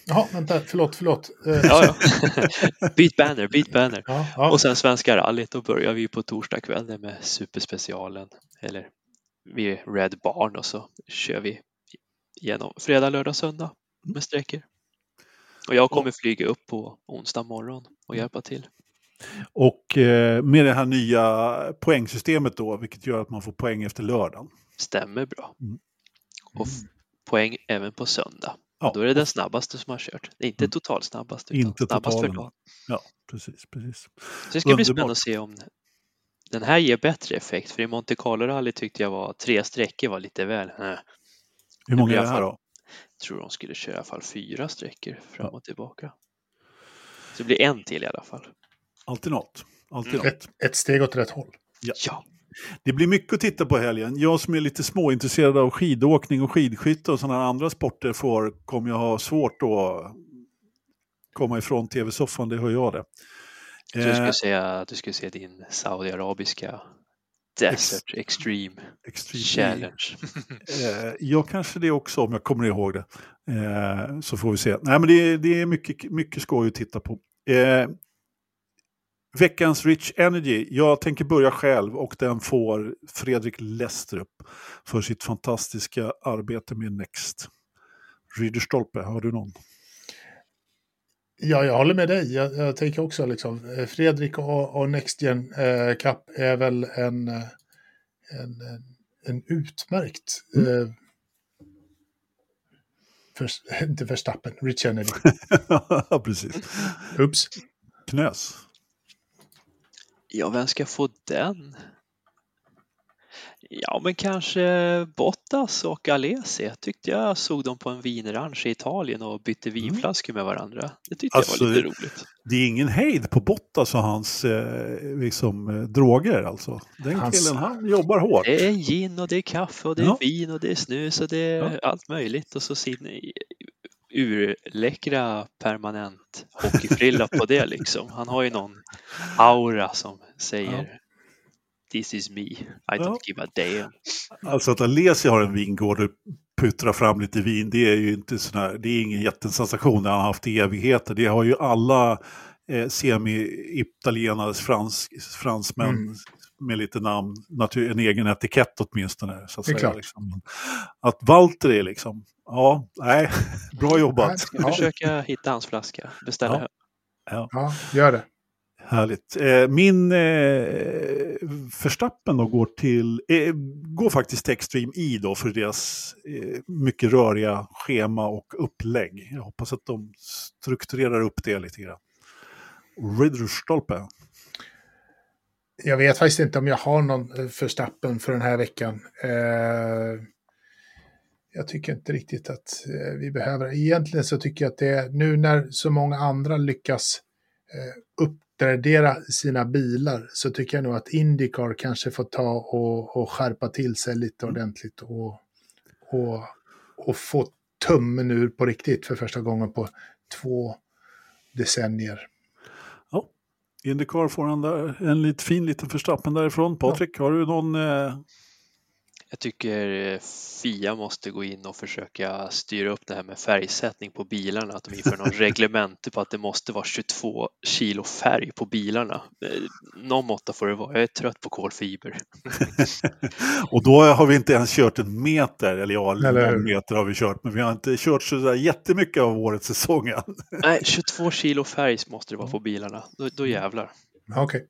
Jaha, vänta, förlåt, förlåt. Eh, ja, ja. byt banner, byt banner. Ja, ja. Och sen Svenska rallyt, då börjar vi på torsdag kväll med superspecialen. Eller vi är Red Barn och så kör vi genom fredag, lördag, söndag med sträckor. Och jag kommer flyga upp på onsdag morgon och hjälpa till. Och eh, med det här nya poängsystemet då, vilket gör att man får poäng efter lördagen. Stämmer bra. Mm. Och poäng även på söndag. Ja. Då är det den snabbaste som har kört. Det är inte mm. total snabbast, utan inte snabbast för dagen. Ja, precis, precis. Så det ska bli spännande att se om den här ger bättre effekt. För i Monte Carlo Rally tyckte jag var tre sträckor var lite väl... Äh. Hur många är det här då? Jag tror de skulle köra i alla fall fyra sträckor fram och tillbaka. Så det blir en till i alla fall. Alltid något. Alltid Mm. något. Ett, ett steg åt rätt håll. Ja. Det blir mycket att titta på helgen. Jag som är lite småintresserad av skidåkning och skidskytte och sådana andra sporter får, kommer jag ha svårt att komma ifrån tv-soffan, det hör jag det. Du Eh, skulle säga att du skulle se din saudiarabiska Desert Extreme Extreme Challenge. Eh, jag kanske det också om jag kommer ihåg det. Eh, så får vi se. Nej, men det, det är mycket, mycket skoj att titta på. Eh, veckans Rich Energy. Jag tänker börja själv och den får Fredrik Lestrup för sitt fantastiska arbete med Next. Ridderstolpe, har du någon? Ja, jag håller med dig. Jag, jag tänker också liksom, eh, Fredrik och, och NextGen eh, Cup är väl en, eh, en, en, en utmärkt... Eh, för, inte Verstappen, Rich Kennedy. Ja, Precis. Oops. Knös. Ja, vem ska få den? Ja, men kanske Bottas och Alesi. Tyckte jag såg dem på en vinranch i Italien och bytte vinflaskor med varandra. Det tyckte Alltså, jag var lite roligt. Det är ingen hejd på Bottas och hans eh, liksom, eh, droger alltså. Den Hans- killen, han jobbar hårt. Det är gin och det är kaffe och det är Ja. vin och det är snus och det är allt möjligt. Och så sin urläckra permanent hockeyfrilla på det liksom. Han har ju någon aura som säger This is me, I don't Ja. give a damn. Alltså att Alesi har en vingård och puttrar fram lite vin, det är ju inte sån här, det är ingen jättesensation, har han haft i evigheter. Det har ju alla eh, semi-italienare, fransk, fransmän Mm. Med lite namn, natur, en egen etikett åtminstone. Så att, Det är säga, liksom. att Walter är liksom, ja, nej, bra jobbat. Ska Ja. försöka hitta hans flaska, beställa Ja. Ja, gör det. Härligt. Eh, min eh, förstappen då går till, eh, går faktiskt till Extreme E då för deras eh, mycket röriga schema och upplägg. Jag hoppas att de strukturerar upp det lite grann. Ridderstolpe. Jag vet faktiskt inte om jag har någon eh, förstappen för den här veckan. Eh, jag tycker inte riktigt att eh, vi behöver. Egentligen så tycker jag att det är nu när så många andra lyckas eh, uppgradera sina bilar så tycker jag nog att Indycar kanske får ta och, och skärpa till sig lite ordentligt och, och, och få tummen ur på riktigt för första gången på två decennier. Ja, Indycar får han där, en lite fin liten förstappen därifrån. Patrik, har du någon? Eh, Jag tycker eh, Fia måste gå in och försöka styra upp det här med färgsättning på bilarna, att de inför någon reglemente på att det måste vara 22 kilo färg på bilarna. Eh, Någon måtta får det vara, jag är trött på kolfiber. och då har vi inte ens kört en meter, eller ja, Eller någon meter har vi kört, men vi har inte kört så där jättemycket av årets säsong än. Nej, 22 kilo färg måste det vara på bilarna, då, då jävlar. Okej.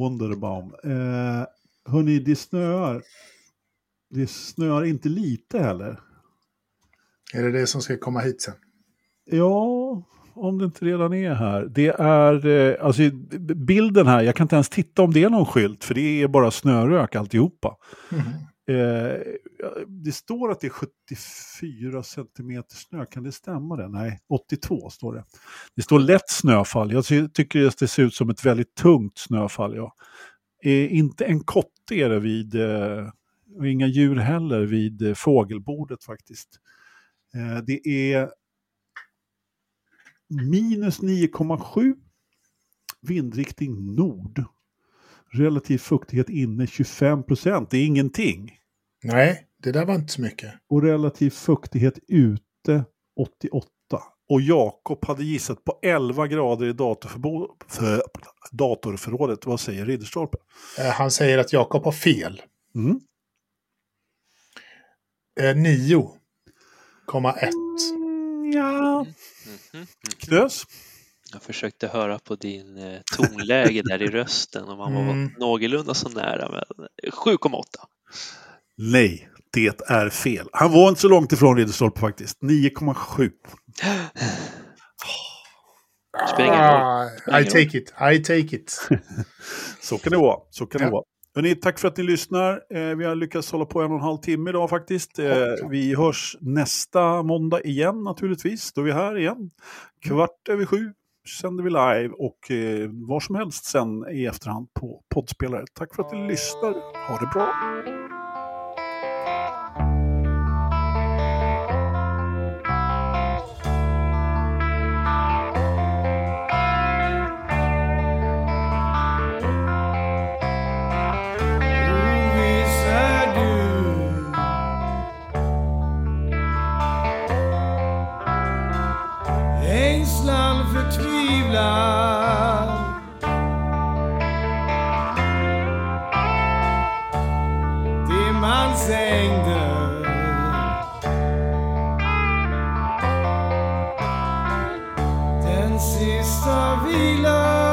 Wunderbaum. Eh, hörni, det snöar. Det snöar inte lite heller. Är det det som ska komma hit sen? Ja, om det inte redan är här. Det är, eh, alltså bilden här, jag kan inte ens titta om det är någon skylt, för det är bara snörök alltihopa. Mhm. Eh, det står att det är 74 centimeter snö, kan det stämma det? Nej, 82 står det. Det står lätt snöfall, jag tycker att det ser ut som ett väldigt tungt snöfall. Ja. Eh, inte en kotte är det vid, eh, och inga djur heller vid eh, fågelbordet faktiskt. Eh, det är minus 9,7, vindriktning nord. Relativ fuktighet inne 25 procent, det är ingenting. Nej, det där var inte så mycket. Och relativ fuktighet ute 88. Och Jakob hade gissat på 11 grader i för, datorförrådet. Vad säger Ridderstolpe? Eh, Han säger att Jakob har fel. Mm. Eh, 9,1. Mm, ja. Knös? Jag försökte höra på din eh, tonläge där i rösten om man var Mm. någorlunda så nära, men 7,8. Nej, det är fel. Han var inte så långt ifrån Ridderstolpe faktiskt. 9,7. Spelar ingen roll. Ah, I take it, I take it. Så kan det vara. Så kan det Ja. vara. Hörrni, tack för att ni lyssnar. Eh, vi har lyckats hålla på en och en halv timme idag faktiskt. Eh, vi hörs nästa måndag igen naturligtvis. Då är vi här igen. Kvart över sju sänder vi live och eh, var som helst sen i efterhand på poddspelare. Tack för att ni lyssnar. Ha det bra! love. Den man sengte. Denn sie ist love.